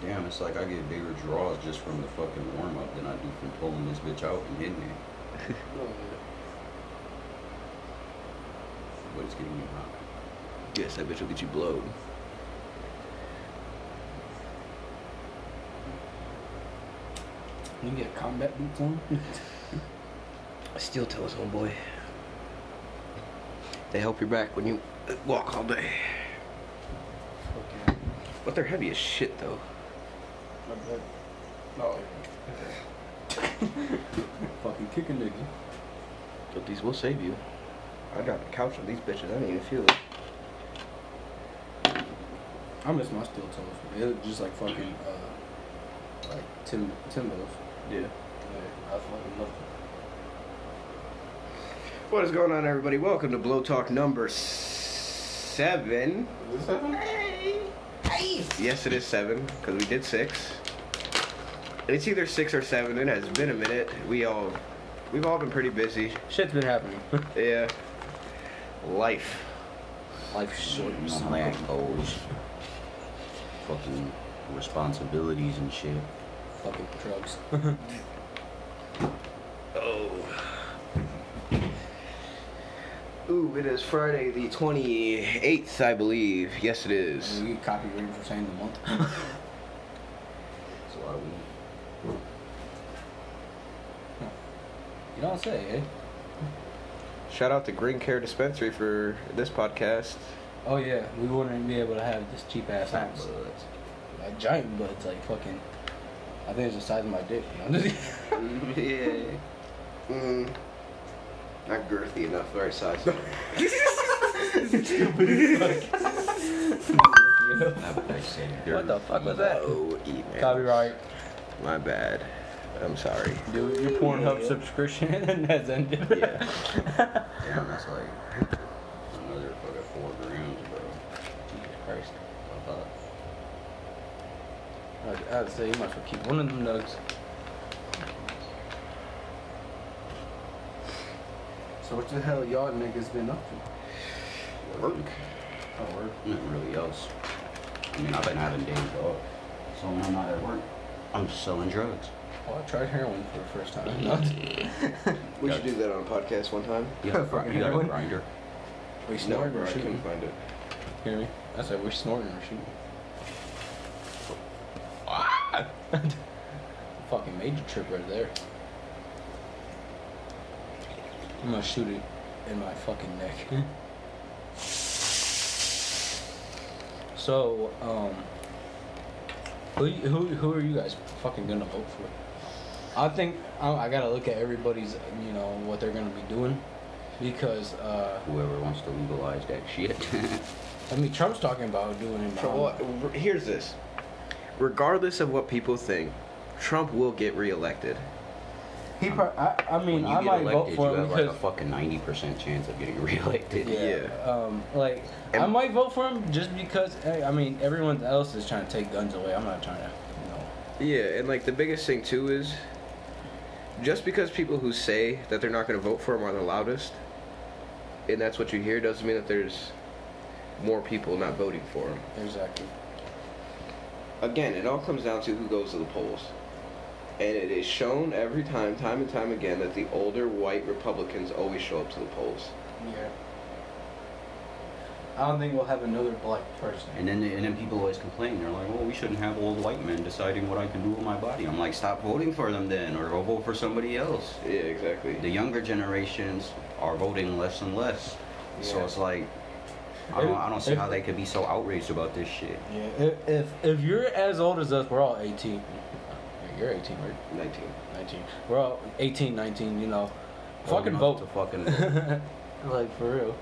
Damn, it's like I get bigger draws just from the fucking warm up than I do from pulling this bitch out and hitting it. But it's getting me hot. Yes, that bitch will get you blowed. You can get combat boots on. Steel toes, homeboy. They help your back when you walk all day. okay. But they're heavy as shit, though. My bad. No. Fucking kick a nigga. But these will save you. I got the couch on these bitches. I didn't even feel it. I miss my steel toes. They look just like fucking uh, like Tim Timbos. Yeah. Yeah, I fucking love them. What is going on, everybody? Welcome to Blow Talk number seven. Yes, it is seven because we did six. It's either six or seven. It has been a minute. We all, we've all been pretty busy. Shit's been happening. Yeah. Life. Life short. You know, like goals, fucking responsibilities and shit. Fucking drugs. Oh. Ooh, it is Friday the 28th, I believe. Yes, it is. we get copyrighted for saying the month. It's a lot of weed. you don't say, eh? Shout out to Green Care Dispensary for this podcast. Oh yeah, we wouldn't be able to have this cheap ass Fat house. buds. Like giant buds, like fucking. I think it's the size of my dick. You know? yeah. Mm. Not girthy enough, the right size. Have I what the fuck was that? Oh, email. Copyright. My bad. I'm sorry. Dude, your Pornhub subscription has ended. Yeah. Damn, that's like another fucking four grams, bro. Jesus Christ. I thought. I'd, I'd say you might as well keep one of them nugs. So what the hell y'all niggas been up to? Work. Oh, word. Nothing really else. I mean, I've been having days off, so when I'm not at work, I'm selling drugs. Well, I tried heroin for the first time. We should do that on a podcast one time. You got a, you got a grinder. we No, snorting or I couldn't shooting? find it. Hear me? I said we're snorting or shooting. Fucking major trip right there. I'm gonna shoot it in my fucking neck. so, um, who, who who are you guys fucking gonna vote for? I think I, I gotta look at everybody's, you know, what they're gonna be doing, because uh, Whoever wants to legalize that shit. I mean Trump's talking about doing it. So what, here's this. Regardless of what people think, Trump will get reelected. He, pro- I, I mean, when you I get might vote elected, for you him have like a because, fucking ninety percent chance of getting reelected. Yeah. Um, like I And- might vote for him just because. eh, I mean, everyone else is trying to take guns away. I'm not trying to, you know. Yeah, and like the biggest thing too is just because people who say that they're not going to vote for him are the loudest, and that's what you hear, doesn't mean that there's more people not voting for him. Exactly. Again, it all comes down to who goes to the polls. And it is shown every time, time and time again, that the older white Republicans always show up to the polls. Yeah. I don't think we'll have another black person. And then and then people always complain. They're like, "Well, we shouldn't have old white men deciding what I can do with my body." I'm like, "Stop voting for them then, or go vote for somebody else." Yeah, exactly. The younger generations are voting less and less. So it's like, I don't, I don't see how they could be so outraged about this shit. Yeah. If, if if you're as old as us, we're all 18. You're 18, right? 19. 19. We're all 18, 19. You know, fucking vote. To fucking vote. like for real.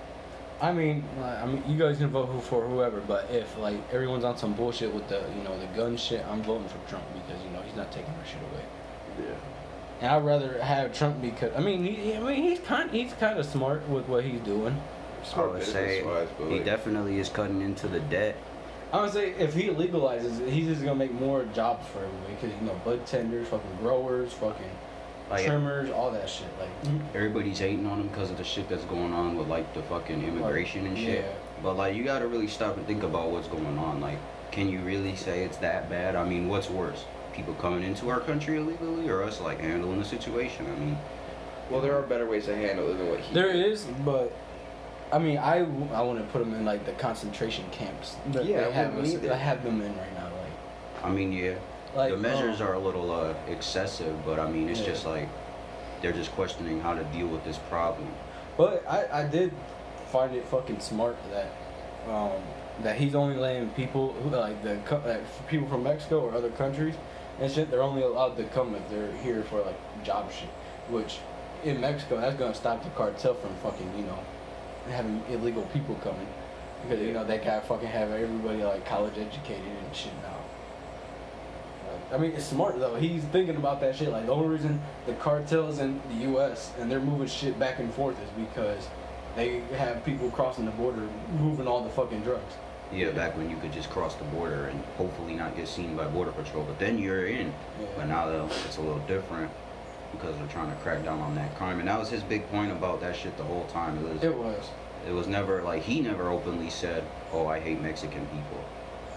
I mean, I mean, you guys can vote who for whoever, but if like everyone's on some bullshit with the, you know, the gun shit, I'm voting for Trump because you know he's not taking our shit away. Yeah. And I'd rather have Trump because I mean, he, I mean, he's kind, he's kind of smart with what he's doing. I would say wise, he like, definitely is cutting into the debt I would say if he legalizes it, he's just gonna make more jobs for everybody. Cause you know, bud tenders, fucking growers, fucking Like trimmers, all that shit. Like, everybody's hating on him because of the shit that's going on with like the fucking immigration and shit. yeah. But like you gotta really stop and think about what's going on. Like, can you really say it's that bad? I mean, what's worse? People coming into our country illegally or us like handling the situation? I mean, Well, there are better ways to handle it than what he. There did. is, but I mean, I, I want to put them in like the concentration camps that Yeah, I they have us, they have them in right now. Like, I mean, yeah, like the measures um, are a little uh, excessive, but I mean, it's Yeah. just like they're just questioning how to deal with this problem. But I, I did find it fucking smart that um, that he's only letting people who like the like, people from Mexico or other countries and shit. They're only allowed to come if they're here for like job shit. Which in Mexico, that's gonna stop the cartel from fucking you know having illegal people coming because you know that guy fucking have everybody like college educated and shit now. Like, I mean, it's smart though. He's thinking about that shit. Like the only reason the cartels in the U.S. and they're moving shit back and forth is because they have people crossing the border moving all the fucking drugs. Yeah, back when you could just cross the border and hopefully not get seen by border patrol, but then you're in. Yeah. But now though, it's a little different because they're trying to crack down on that crime, and that was his big point about that shit the whole time. It was It was. it was never like he never openly said, "Oh, I hate Mexican people."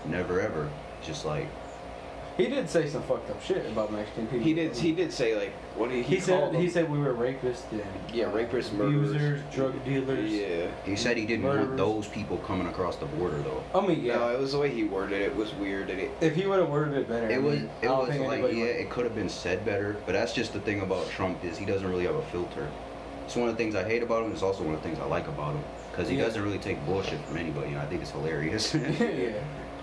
Never ever. Just like He did say some fucked up shit about Mexican people. He did. He did say like what did he, He, call said them? he said we were rapists and Yeah, rapists, murderers. abusers, drug dealers. Yeah. he said he didn't want those people coming across the border though. I mean, yeah. No, it was the way he worded it. was weird, and it. if he would have worded it better, It was mean, I it was like yeah, would- it could have been said better, but that's just the thing about Trump is he doesn't really have a filter. It's one of the things I hate about him. It's also one of the things I like about him because he Yeah. doesn't really take bullshit from anybody, and I think it's hilarious. yeah.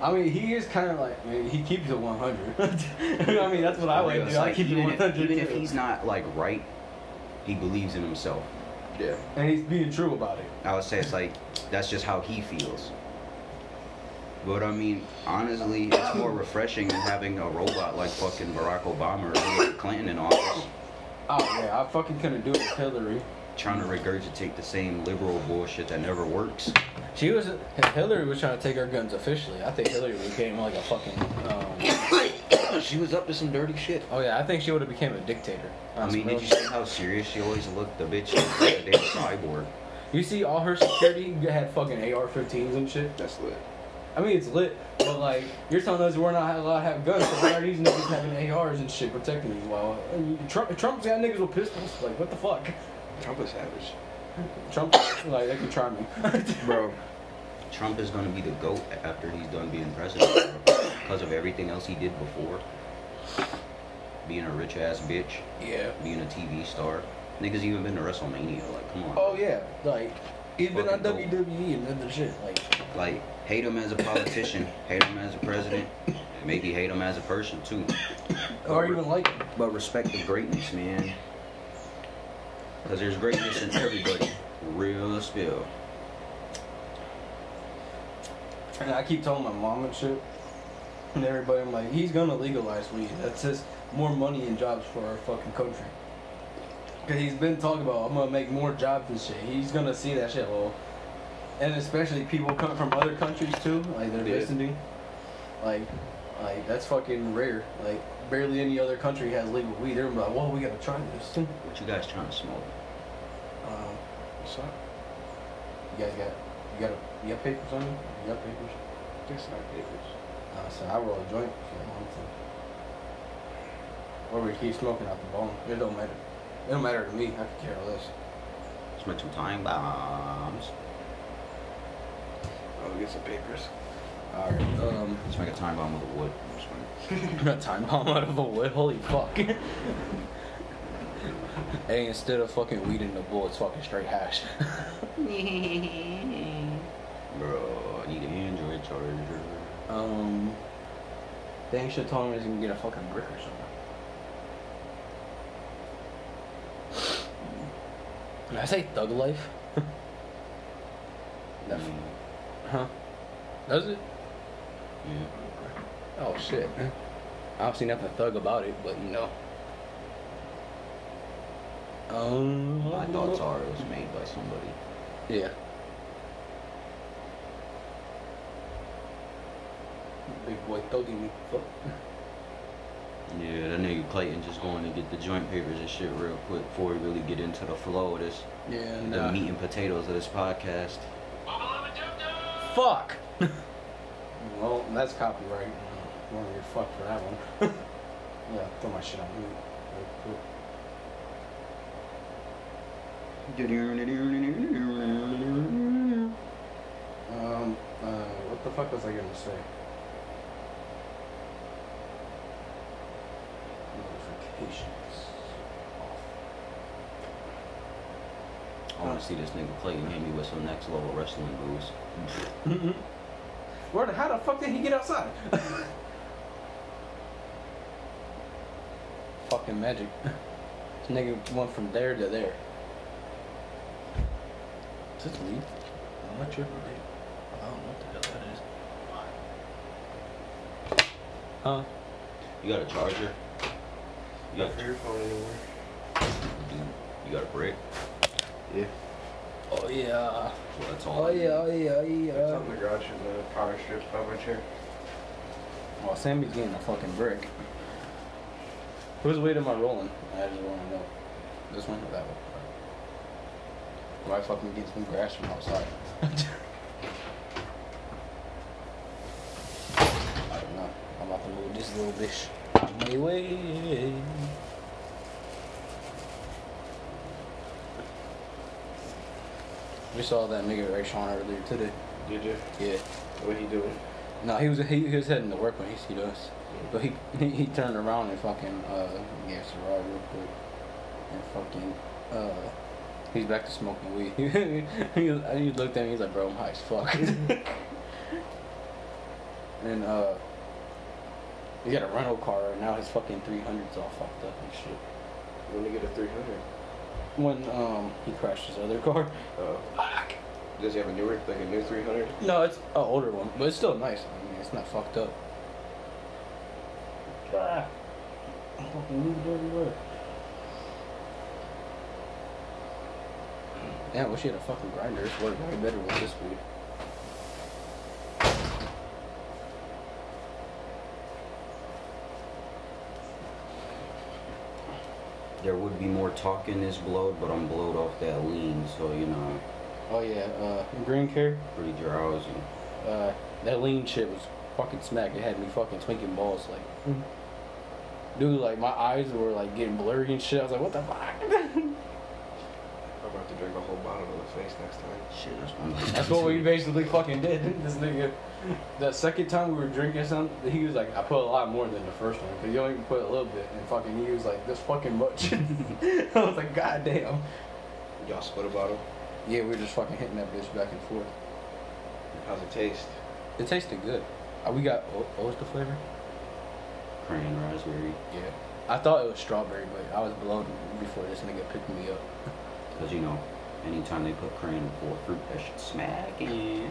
I mean, he is kind of like I mean, he keeps it 100. I mean, that's what I oh, For like real, to it's do. I keep it even, 100. if, even if he's not like right, he believes in himself. Yeah. and he's being true about it. I would say it's like that's just how he feels. But I mean, honestly, it's more refreshing than having a robot like fucking Barack Obama or Hillary Clinton in office Oh yeah, I fucking couldn't do it with Hillary. Trying to regurgitate the same liberal bullshit that never works. She was Hillary was trying to take our guns officially. I think Hillary became like a fucking. Um, she was up to some dirty shit. oh yeah, I think she would have became a dictator. I on mean, some did you see how serious she always looked? The bitch like a damn cyborg. You see, all her security had fucking AR-15s and shit. That's lit. I mean, it's lit, but like you're telling us we're not allowed to have guns, so why are these niggas having ARs and shit protecting these? While uh, Trump, Trump's got niggas with pistols. Like, what the fuck? Trump is savage. Trump, like, they can try me. Bro, Trump is going to be the goat after he's done being president because of everything else he did before. Being a rich ass bitch, yeah. being a TV star. Niggas even been to WrestleMania. Like, come on. Oh yeah, like he's been on Fucking dope. WWE and other shit. Like, Like, hate him as a politician, hate him as a president, maybe hate him as a person too. or even like him. But respect the greatness, man. Because there's greatness in everybody. Real spill. And I keep telling my mom and shit, and everybody, I'm like, he's gonna legalize weed. That's just more money and jobs for our fucking country. Cause he's been talking about, I'm gonna make more jobs and shit. He's gonna see that shit, well, and especially people coming from other countries too, like they're Yeah. visiting. Like, like that's fucking rare. Like barely any other country has legal weed. They're like, well, we gotta try this. What you guys trying to smoke? Um, what's up? you guys got, you got, you got papers on you? You got papers? That's not papers. Uh, so I roll a joint if you want to. Or we keep smoking out the bone. It don't matter. It don't matter to me. I can care less. Let's some time bombs. I'll get some papers. Alright, um, Let's make a time bomb with a wood. A time bomb out of a wood. Holy fuck. hey, instead of fucking weed in the bowl, it's fucking straight hash. Bro, I need an Android charger. um, dang, should told me he's gonna get a fucking brick or something. Did I say thug life? That- Mm, huh? Does it? yeah. Oh shit. I don't see nothing thug about it, but you know. Um, My thoughts are it was made by somebody. Yeah. big boy told me. Fuck. Yeah, that nigga Clayton just going to get the joint papers and shit real quick before we really get into the flow of this, Yeah, and the meat and potatoes of this podcast. Fuck. well, that's copyright. Gonna get fucked for that one. yeah, throw my shit on mute. real quick. Um, uh, what the fuck was I gonna say? Notifications. Off. I want to see this nigga Clayton hit me with some next level wrestling moves. Where the, how the fuck did he get outside? Fucking magic. This nigga went from there to there. Is this lead? I'm not sure. I don't know what the hell that is. Huh? You got a charger? You got, your phone anywhere. you got a brick? Yeah. Oh yeah. Well, that's all. Oh I need. yeah, oh yeah, oh It's yeah. on the garage in the power strip by my chair. Oh, Sammy's getting a fucking brick. Whose weight am I rolling? I just want to know. This one or that one? Do I fucking get some grass from outside? I don't know. I'm about to move this little bitch out my way. We saw that nigga Ray Sean earlier today. Did you? Yeah. What he doing? No, he was he, he was heading to work when he see us, but he he, turned around and fucking uh gave us a ride real quick, and fucking uh he's back to smoking weed. he, he looked at me, he's like, bro, I'm high as fuck. and uh he got a rental car and now his fucking 300's all fucked up and shit. When he get a 300? When um he crashed his other car. Oh. Fuck. Does he have a newer, like a new 300? No, it's an older one, but it's still nice. I mean, it's not fucked up. Ah. I'm fucking moved everywhere. Yeah, I wish you had a fucking grinder. It's worked way better with this weed. There would be more talk in this blowed, but I'm blowed off that lean, so you know, Oh yeah, uh, green care. pretty drowsy. Uh, that lean shit was fucking smack. It had me fucking twinking balls like. Dude, like my eyes were like getting blurry and shit. I was like, what the fuck? I'm about to drink a whole bottle to the face next time. Shit, that's one. That's what we basically fucking did. This nigga, that second time we were drinking something, he was like, I put a lot more than the first one. Cause you only put a little bit. And fucking, he was like, this fucking much. I was like, god damn. Y'all split a bottle. Yeah, we were just fucking hitting that bitch back and forth. How's it taste? It tasted good. Uh, we got, what what was the flavor? Crayon raspberry, Yeah. I thought it was strawberry, but I was blown before this nigga picked me up. because you know, anytime they put crayon before fruit, that shit smacking.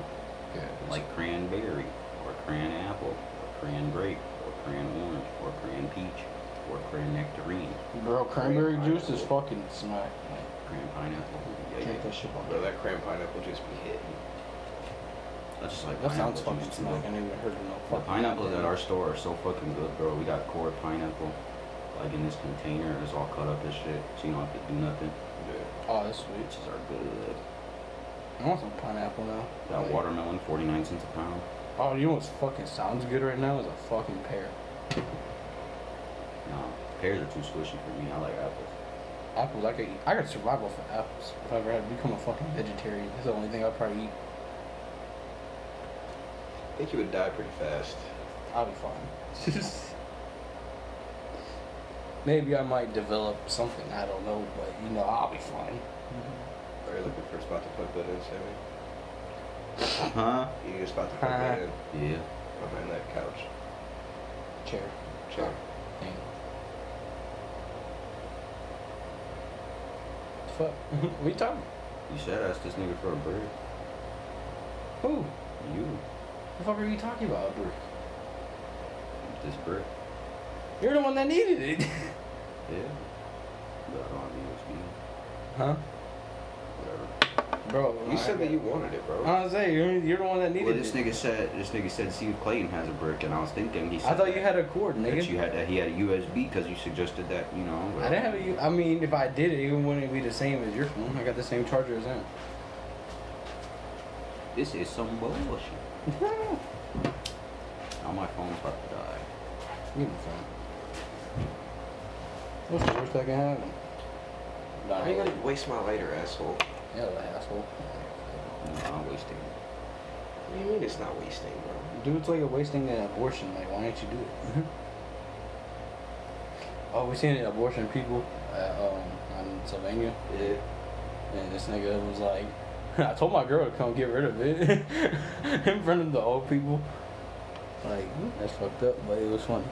Yeah. Like cranberry, or cran apple, or crayon grape, or cran orange, or cran peach, or cran nectarine, Bro, cranberry Crayon juice is fucking smack. Like, crayon pineapple. Yeah, take yeah. that shit Bro, that cran pineapple just be hitting. I just like That sounds pineapple fucking juice, too. smack. I never even heard of no The fucking pineapples at our store are so fucking good, bro. We got core pineapple, like in this container. It's all cut up as shit, so you don't have to do nothing. Yeah. Oh, that's sweet. Bitches are good. I want some pineapple now. That Like- watermelon, 49 cents a pound. Oh, you know what fucking sounds good right now is a fucking pear. No, pears are too squishy for me. I like apples. Apples, I could eat. I could survive off of apples if I ever had to become a fucking vegetarian. That's the only thing I'd probably eat. I think you would die pretty fast. I'll be fine. Maybe I might develop something. I don't know, but you know, I'll be fine. Mm-hmm. Are you looking for a spot to put that in, Sammy? Huh? You need a spot to put that in Yeah. behind that couch. Chair. Chair. Thing. Fuck. what are you talking? You said ask this nigga for a bird. Who? You. What the fuck are you talking about, Bruce? This brick. You're the one that needed it. Yeah. Got it on USB. huh? Whatever. bro. You said that you wanted it, bro. I was saying you're, you're the one that needed Well, this it. nigga said this nigga said Steve Clayton has a brick, and I was thinking he said I thought you had a cord, nigga. that you had that he had a USB because you suggested that you know. I didn't have a. U- I mean, if I did it, it wouldn't be the same as your phone. I got the same charger as him. This is some bullshit. now my phone's about to die. You can phone. What's the worst that can happen? Are you gonna waste my lighter, asshole. Yeah, the asshole. No, I'm wasting. it. What do you mean it's not wasting, bro? Dude, it's like a wasting an abortion. Like, why didn't you do it? oh, we seen abortion people at, um, on Sylvania. Yeah. And this nigga was like, I told my girl to come get rid of it in front of the old people. Like, that's fucked up, but it was funny.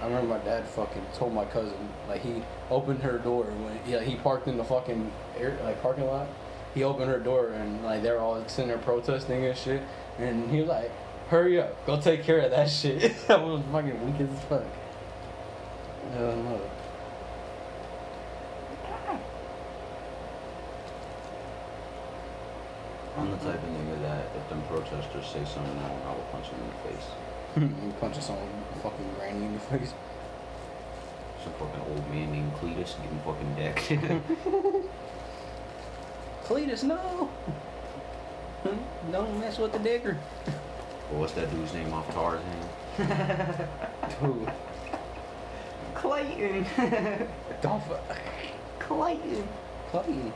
I remember my dad fucking told my cousin, like, he opened her door when yeah, he parked in the fucking air, like parking lot. He opened her door and like they're all sitting there protesting and shit. And he was like, "Hurry up, go take care of that shit." I was fucking weak as fuck. Hell no. I'm the type of nigga that if them protesters say something wrong, I will punch them in the face. you punch of some fucking granny in the face. Some fucking old man named Cletus getting fucking decked. Cletus, no. Hmm? Don't mess with the digger. well, what's that dude's name off Tarzan? Who? Clayton. Don't fuck. Clayton. Clayton.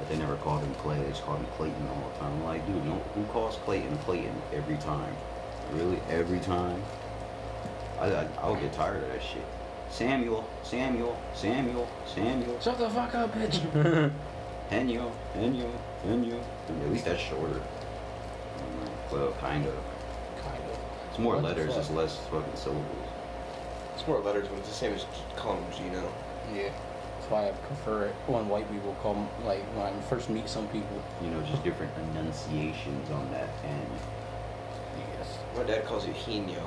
But they never called him Clay. They just called him Clayton all the time. I'm like, dude, no, who calls Clayton Clayton every time? Really, every time? I, I I'll get tired of that shit. Samuel, Samuel, Samuel, Samuel. Shut the fuck up, bitch. Henyo, Henyo, Henyo. At least that's shorter. Well, kind of. kind of. It's more What letters, it's less fucking syllables. It's more letters, but it's the same as calling him Gino. Yeah. That's why I prefer it when white people come, like when I first meet some people. You know, just different enunciations on that end. Yes. My dad calls you Hino.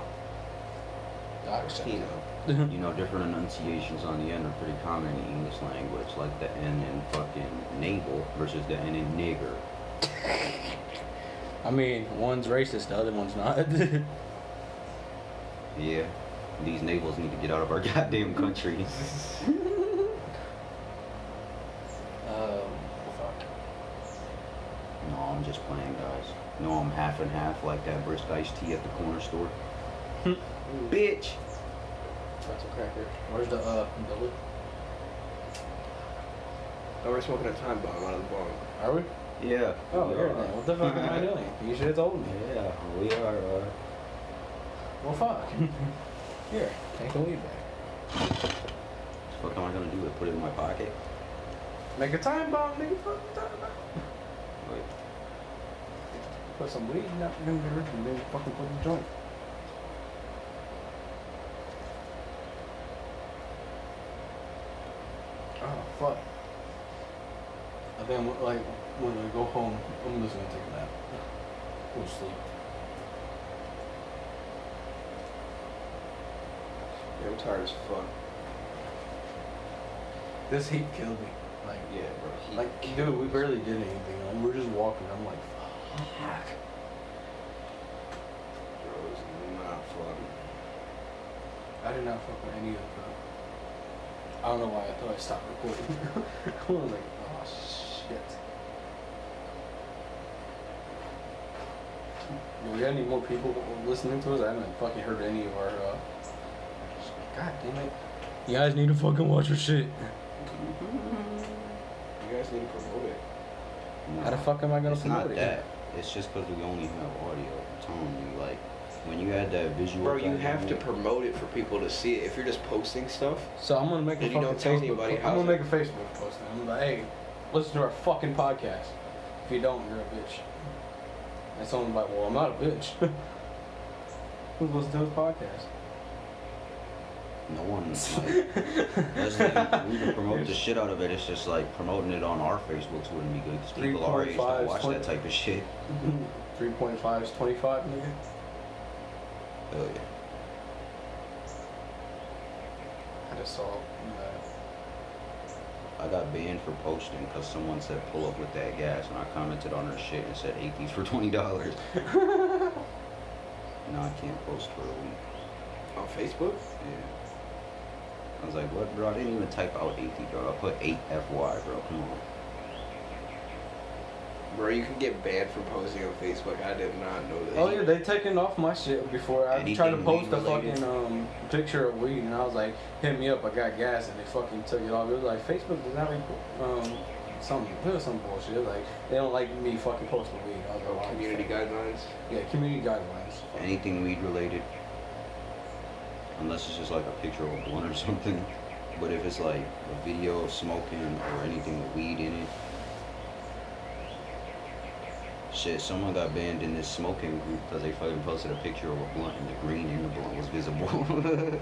I Hino. You know, different enunciations on the end are pretty common in the English language, like the N in fucking navel versus the N in nigger. I mean, one's racist, the other one's not. Yeah, these navels need to get out of our goddamn country. um, fuck. No, I'm just playing, guys. No, I'm half and half like that brisk iced tea at the corner store. Bitch! That's a cracker. Where's the uh the? Oh, we're smoking a time bomb out of the bong. Are we? Yeah. Oh, we are. What the fuck am I doing? You should have told me. Yeah, we are. Uh, Well, fuck. Here, take the weed back. what the fuck am I gonna do? with it? Put it in my pocket? Make a time bomb, nigga. Fuck the time bomb. Wait. Put some weed in that in there and then fucking put the joint. Oh fuck. I think I'm, like when I go home, I'm just gonna take a nap. Go to sleep. Yeah, I'm tired as fuck. This heat killed me. Like, Yeah, bro. Like, dude, we barely did anything. Like, we're just walking. I'm like, fuck. Bro, it was not fun. I did not fuck with any of them. I don't know why I thought I stopped recording. I was like, oh shit. Do we got any more people listening to us? I haven't fucking heard any of our. Uh... God damn it! You guys need to fucking watch your shit. You guys need to promote it. How the fuck am I gonna It's promote not it? that. It's just because we only have audio. I'm telling you, like, when you add that visual. Bro, you have to promote it for people to see it. If you're just posting stuff, So I'm gonna make a And you fucking don't tell Facebook. anybody po- I'm gonna to- make a Facebook post. And I'm like, hey, listen to our fucking podcast. If you don't, you're a bitch. And someone's like, well, I'm not a bitch. Who's listening to his podcast? No one's like. Like, we can promote the shit out of it. It's just like promoting it on our Facebooks wouldn't be good because people our age 3.5 don't watch 20. that type of shit. 3.5 is 25, nigga. Hell yeah. I just saw that. I got banned for posting because someone said pull up with that gas, and I commented on her shit and said eight these for twenty dollars. now I can't post for a week. On Facebook? Yeah. I was like, what, bro? I didn't even type out 80, bro. I put 8 FY, bro. Come on. Bro, you can get banned for posting on Facebook. I did not know that. Oh yeah, they taken off my shit before. I tried to post a weed-related? fucking um picture of weed, and I was like, "Hit me up, I got gas," and they fucking took it off. It was like Facebook does not report um some it was some bullshit. Like they don't like me fucking posting weed. I was like, Oh, community guidelines. Yeah, community guidelines. Anything weed related. Unless it's just like a picture of a blunt or something. But if it's like a video of smoking or anything with weed in it. Shit, someone got banned in this smoking group because they fucking posted a picture of a blunt and the green in the blunt was visible.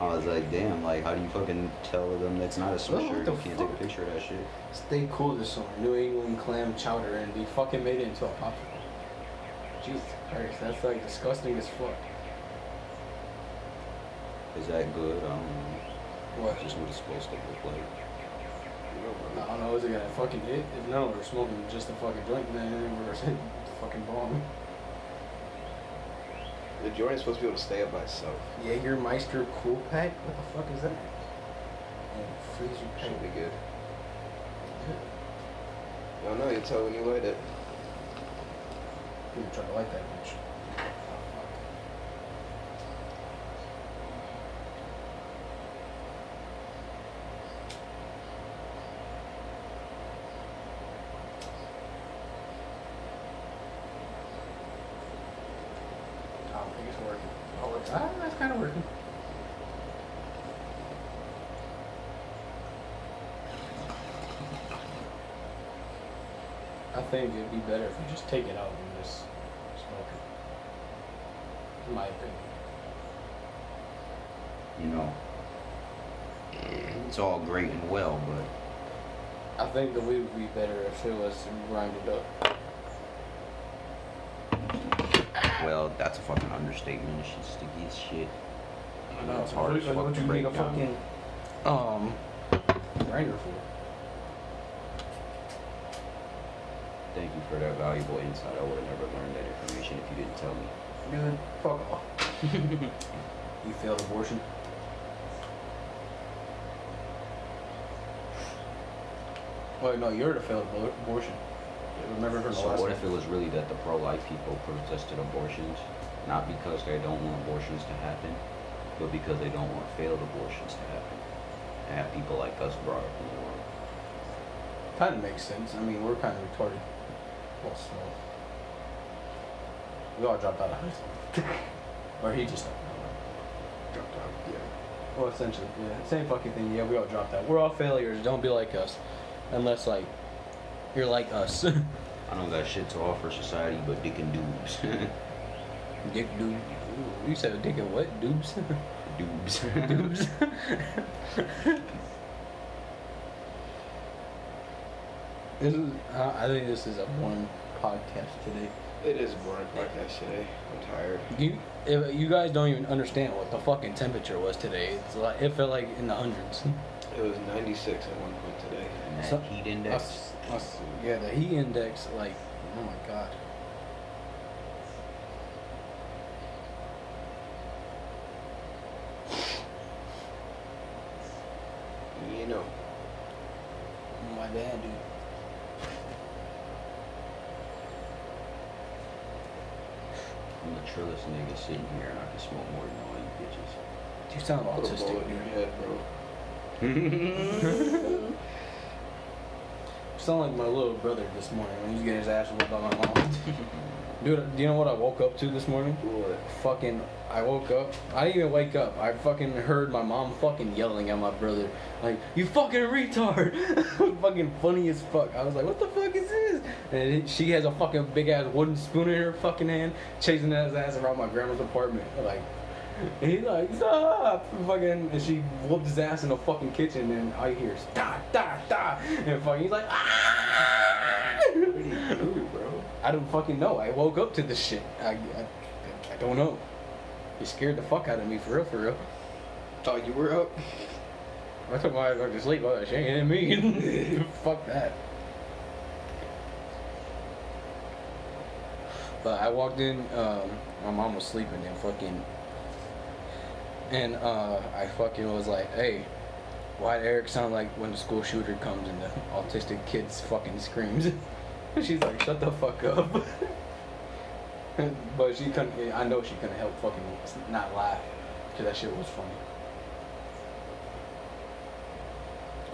I was like, damn, like, how do you fucking tell them that's not a sweatshirt? the You can't take a picture of that shit. Stay cool this summer. New England clam chowder, and they fucking made it into a popsicle. Jesus Christ, that's like disgusting as fuck. Is that good? I don't know. What? Just what it's supposed to look like. I don't know, is it gonna fucking hit? If no, we're smoking just a fucking joint, then we're fucking bomb. The joint is supposed to be able to stay up by itself. Jägermeister Cool Pack? What the fuck is that? And freeze your pack. Should be good. I don't know. You tell when you light it. People try to like that bitch. I don't think it's working. Oh, it's, ah, that's kind of working. I think it'd be better if you just take it out and just smoke it. In my opinion. You know, it's all great and well, but I think the weed would be better if it was grinded up. well, that's a fucking understatement. It's just sticky as shit. I know. It's hard as What- fuck what to break a down. fucking um grinder for? Thank you for that valuable insight. I would have never learned that information if you didn't tell me. Dude, fuck off. you failed abortion. Wait, no, you're the failed abortion. Remember from the So what if it was really that the pro-life people protested abortions, not because they don't want abortions to happen, but because they don't want failed abortions to happen, and have people like us brought up in the world? Kind of makes sense. I mean, we're kind of retarded. Well, slow. We all dropped out of high school. or he just. Dropped out. Yeah. Well, essentially, yeah. Same fucking thing. Yeah, we all dropped out. We're all failures. Don't be like us. Unless, like, you're like us. I don't got shit to offer society but dick and dubs. Dick dude. You said dick and what? Dubes? dubs. Dubes? This is, uh, I think this is a boring podcast today. It is a boring podcast today. I'm tired. You, if, you guys don't even understand what the fucking temperature was today. It's like, it felt like in the hundreds. It was 96 at one point today. and that So- heat index. Us, us, yeah, the heat index, like, oh my god. You know. My bad, dude. I'm the nigga sitting here and I can smoke more than all you bitches. You sound Put a autistic, in your dude. head, bro. You sound like my little brother this morning when he was getting his ass whipped by my mom. Dude, do you know what I woke up to this morning? What? Fucking, I woke up. I didn't even wake up. I fucking heard my mom fucking yelling at my brother, like, "You fucking retard!" fucking funny as fuck. I was like, "What the fuck is this?" And she has a fucking big ass wooden spoon in her fucking hand, chasing his ass around my grandma's apartment. Like, and he's like, "Stop!" Fucking, and she whooped his ass in the fucking kitchen, and all you hear is "da da da," and fucking, he's like, "Ah!" What he do, bro? I don't fucking know. I woke up to this shit. I, I, I don't know. He scared the fuck out of me for real, for real. Thought you were up. I took my dog to sleep. Oh, she ain't in me. Fuck that. But I walked in. Um, my mom was sleeping and fucking. And uh, I fucking was like, "Hey, why Eric sound like when the school shooter comes and the autistic kids fucking screams?" She's like, "Shut the fuck up." but she couldn't. I know she couldn't help fucking not laugh because that shit was funny.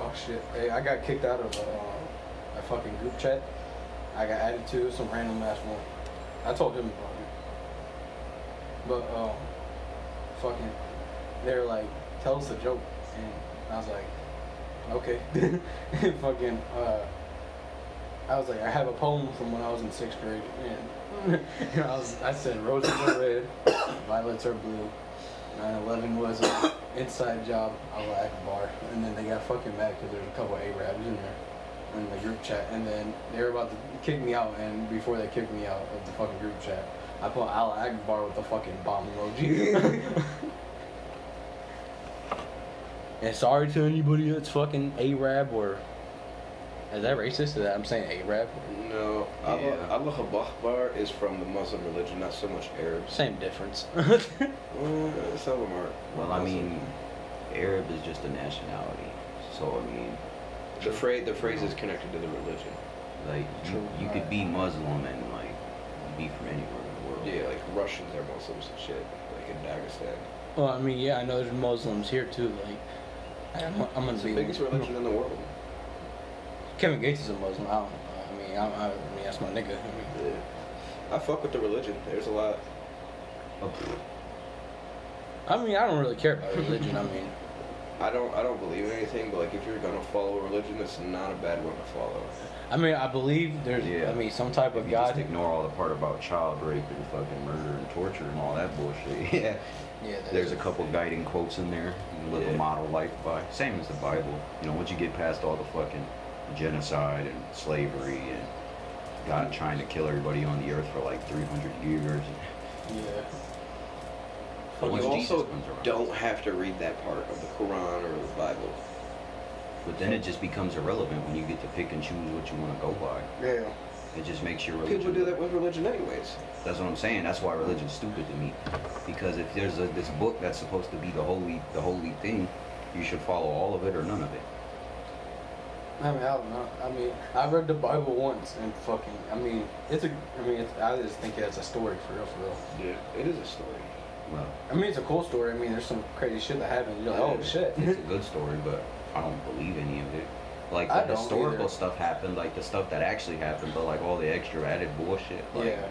Oh shit! Hey, I got kicked out of a, uh, a fucking group chat. I got added to some random ass one. I told him about it. But um, fucking, they're like, tell us a joke, and I was like, okay. Fucking, uh, I was like, I have a poem from when I was in sixth grade, and, I was, I said, roses are red, violets are blue. 9/11 was an inside job. Allah bar, and then they got fucking mad because there's a couple of Arabs in there in the group chat, and then they were about to kick me out, and before they kicked me out of the fucking group chat, I put Al Akbar with the fucking bomb emoji. and sorry to anybody that's fucking Arab or is that racist? Is that I'm saying Arab? No, Allah, Yeah. Allah Akbar is from the Muslim religion, not so much Arab. Same difference. Uh, some of them are. Well, I mean, Arab is just a nationality. So I mean, the phrase the phrase is connected to the religion. Like you, True. you could be Muslim and like be from anywhere in the world. Yeah, like Russians are Muslims and shit, like in Dagestan. well, I mean, yeah, I know there's Muslims here too. Like, I'm, I'm gonna It's be the biggest religion in the world. Kevin Gates is a Muslim. I don't. I mean, I, I, I mean that's my nigga. I mean, Yeah. I fuck with the religion. There's a lot. Oh. I mean, I don't really care about religion. I mean, I don't I don't believe in anything, but like if you're gonna follow a religion, it's not a bad one to follow. I mean, I believe there's. Yeah. I mean, some type of you just God. ignore all the part about child rape and fucking murder and torture and all that bullshit. Yeah. Yeah, There's a couple guiding quotes in there. You live Yeah. a model life by. Same as the Bible. You know, once you get past all the fucking genocide and slavery and God trying to kill everybody on the earth for like 300 years. Yeah. But Once you Jesus also comes around. don't have to read that part of the Quran or the Bible. But then it just becomes irrelevant when you get to pick and choose what you want to go by. Yeah. It just makes your religion. People do that with religion anyways. That's what I'm saying. That's why religion's stupid to me. Because if there's a, this book that's supposed to be the holy, the holy thing, you should follow all of it or none of it. I mean, I don't know. I mean, I read the Bible once and fucking. I mean, it's a. I mean, it's, I just think it's a story for real, for real. Yeah. It is a story. Well, I mean, it's a cool story. I mean, there's some crazy shit that happened. You're like, oh shit. it's a good story, but I don't believe any of it. Like I the don't historical either. stuff happened, like the stuff that actually happened, but like all the extra added bullshit, like Yeah.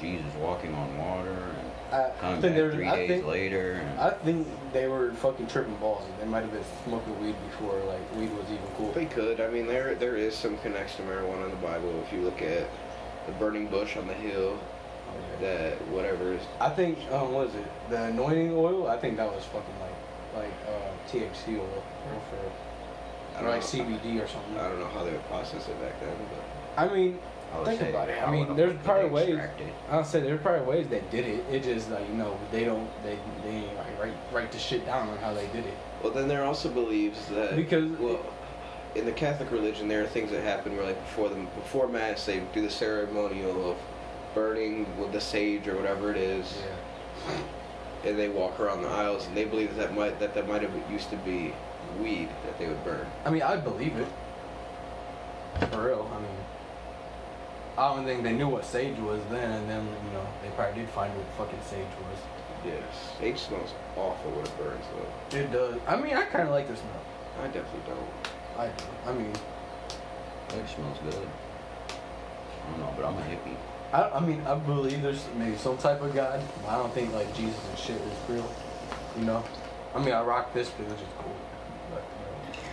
Jesus walking on water and I coming think back three I days think. later. And, I think they were fucking tripping balls. They might have been smoking weed before, like weed was even cool. They could. I mean, there there is some connection to marijuana in the Bible. If you look at the burning bush on the hill, yeah. That whatever is. I think um, what is it? The anointing oil. I think that was fucking like like uh, THC oil, real for. I Or don't like know. CBD or something. I don't know how they would process it back then, but I mean, I think about it. I mean, there's probably ways. I'll say there's probably ways they did it. It just like you know they don't they they ain't like write write the shit down on how they did it. well, then there also believes that Because- well, in the Catholic religion, there are things that happen where like before the before mass, they do the ceremonial of burning with the sage or whatever it is, and they walk around the aisles, and they believe that that might that that might have used to be weed that they would burn. I mean, I believe it. For real. I mean, I don't think they knew what sage was then, and then you know they probably did find what fucking sage was. Yes, sage smells awful when it burns though. It does. I mean, I kind of like the smell. I definitely don't. I do. I mean, It smells good. I don't know, but I'm a hippie. I, I mean, I believe there's maybe some type of God. But I don't think like Jesus and shit is real. You know. I mean, I rock this because it's just cool. But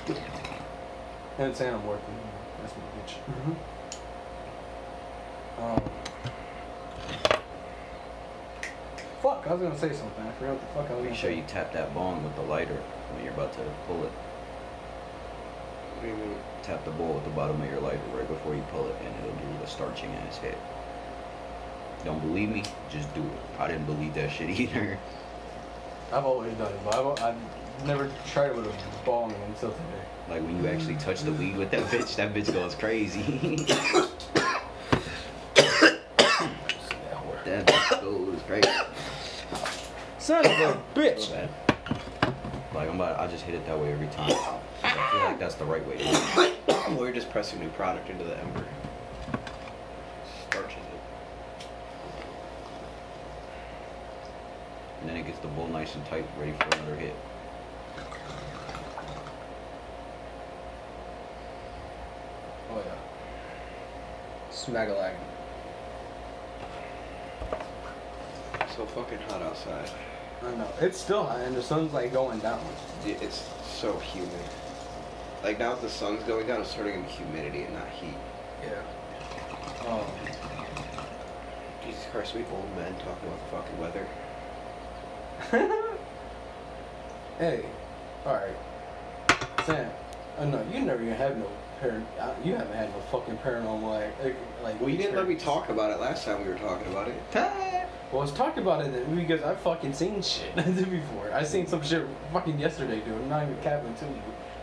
you know. And saying I'm working. You know, that's my bitch. Um. Fuck, I was gonna say something. I forgot what the fuck I was Make gonna sure say. you tap that bong with the lighter when you're about to pull it. I mean, Tap the bowl at the bottom of your lighter right before you pull it, and it'll give you a starching ass hit. Don't believe me? Just do it. I didn't believe that shit either. I've always done it, but I've, I've never tried it with a bong until today. Like when you actually touch the weed with that bitch, that bitch goes crazy. that bitch goes crazy. Son of a bitch. bad. Like I'm about, I just hit it that way every time. I feel like that's the right way to do it. We're just pressing new product into the ember. Starches it. And then it gets the bowl nice and tight, ready for another hit. Oh yeah. Smagalagging. So fucking hot outside. I know. It's still hot and the sun's like going down. It's so humid. Like now that the sun's going down, it's turning into humidity and not heat. Yeah. Um, Jesus Christ, we old men talking about the fucking weather. hey, alright. Sam, I know you never even had no par- uh, you haven't had no fucking paranormal like, like, Well, you didn't let me talk about it last time we were talking about it. Well, let's talk about it then, because I've fucking seen shit before. I seen some shit fucking yesterday, dude. I'm not even capping to you.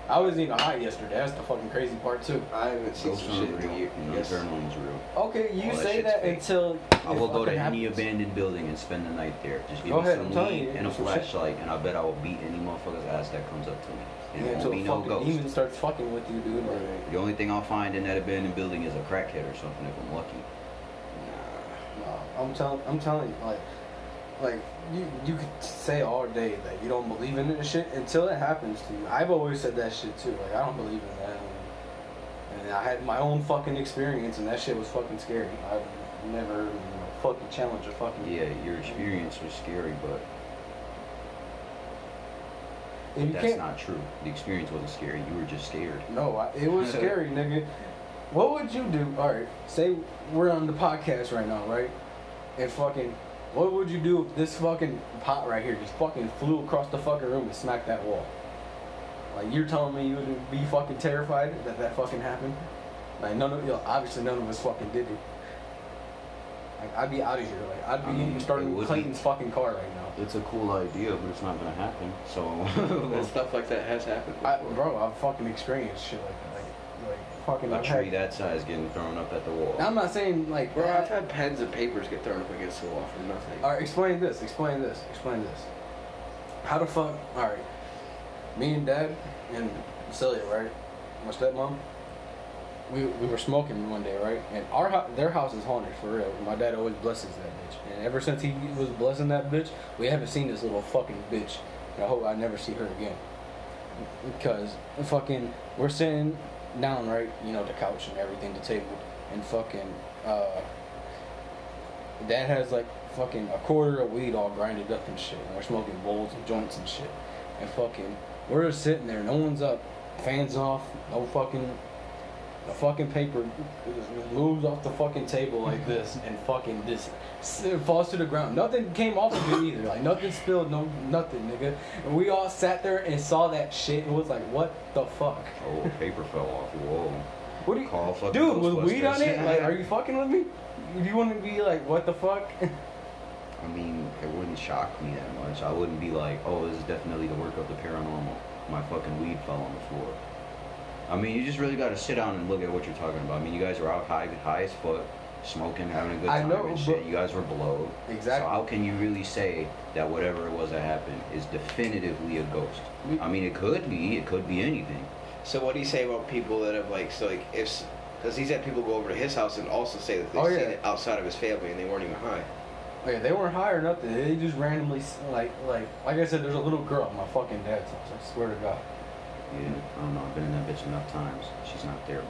I wasn't even high yesterday. That's the fucking crazy part too. I haven't seen Ghosts some shit aren't in real. a year. You know, Yes. paranormal's real. Okay, you All say shit's that until I will go to fucking any happens. abandoned building and spend the night there. Just give Go me ahead, some telling weed you, and a some shit. flashlight, and I bet I will beat any motherfucker's ass that comes up to me. And Yeah, it until won't a be no fucking ghost. demon starts fucking with you, dude. Like, Right. The only thing I'll find in that abandoned building is a crackhead or something if I'm lucky. Nah. No, I'm telling, I'm telling you, like, like you, you could say all day that you don't believe in this shit until it happens to you. I've always said that shit too. Like, I don't believe in that. And, I had my own fucking experience, and that shit was fucking scary. I've never, you know, fucking challenged a fucking. Yeah, your experience was scary, but And that's not true. The experience wasn't scary. You were just scared. No, I, it was scary, nigga. What would you do? All right, say we're on the podcast right now, right? And fucking, what would you do if this fucking pot right here just fucking flew across the fucking room and smacked that wall? Like you're telling me you would be fucking terrified that that fucking happened? Like none of you, know, obviously none of us fucking did it. Like I'd be out of here. Like I'd be I mean, starting Clayton's fucking car right now. It's a cool idea, but it's not gonna happen. So And stuff like that has happened. I, bro, I've fucking experienced shit like that. Like, like fucking. a I've tree had, that size getting thrown up at the wall. I'm not saying like. Bro, I've had pens and papers get thrown up against the wall for nothing. All right, explain this. Explain this. Explain this. How the fuck? All right, me and dad and Celia, right? My stepmom. We, we were smoking one day, right? And our their house is haunted for real. My dad always blesses that bitch, and ever since he was blessing that bitch, we haven't seen this little fucking bitch. And I hope I never see her again. Because fucking, we're sitting down, right? You know, the couch and everything, the table, and fucking, uh, Dad has like fucking a quarter of weed all grinded up and shit. And we're smoking bowls and joints and shit. And fucking, we're just sitting there, no one's up, fans off, no fucking, fucking paper moves off the fucking table like this, and fucking this falls to the ground. Nothing came off of it either. Like nothing spilled, no nothing, nigga. And we all sat there and saw that shit and was like, what the fuck? Oh, paper fell off. Whoa. What do you, Call fucking dude? Was weed on it? Like, are you fucking with me? Do you want to be like, what the fuck? I mean, it wouldn't shock me that much. I wouldn't be like, oh, this is definitely the work of the paranormal. My fucking weed fell on the floor. I mean, you just really got to sit down and look at what you're talking about. I mean, you guys are out high, high as fuck, smoking, having a good I time know, and shit. You guys were below. Exactly. So how can you really say that whatever it was that happened is definitively a ghost? I mean, it could be. It could be anything. So what do you say about people that have like so like if because he's had people go over to his house and also say that they've Oh, seen it outside of his family and they weren't even high. Oh, yeah, they weren't high or nothing. They just randomly, like, like, like I said, there's a little girl at my fucking dad's house. I swear to God. Yeah, I don't know. I've been in that bitch enough times. She's not there,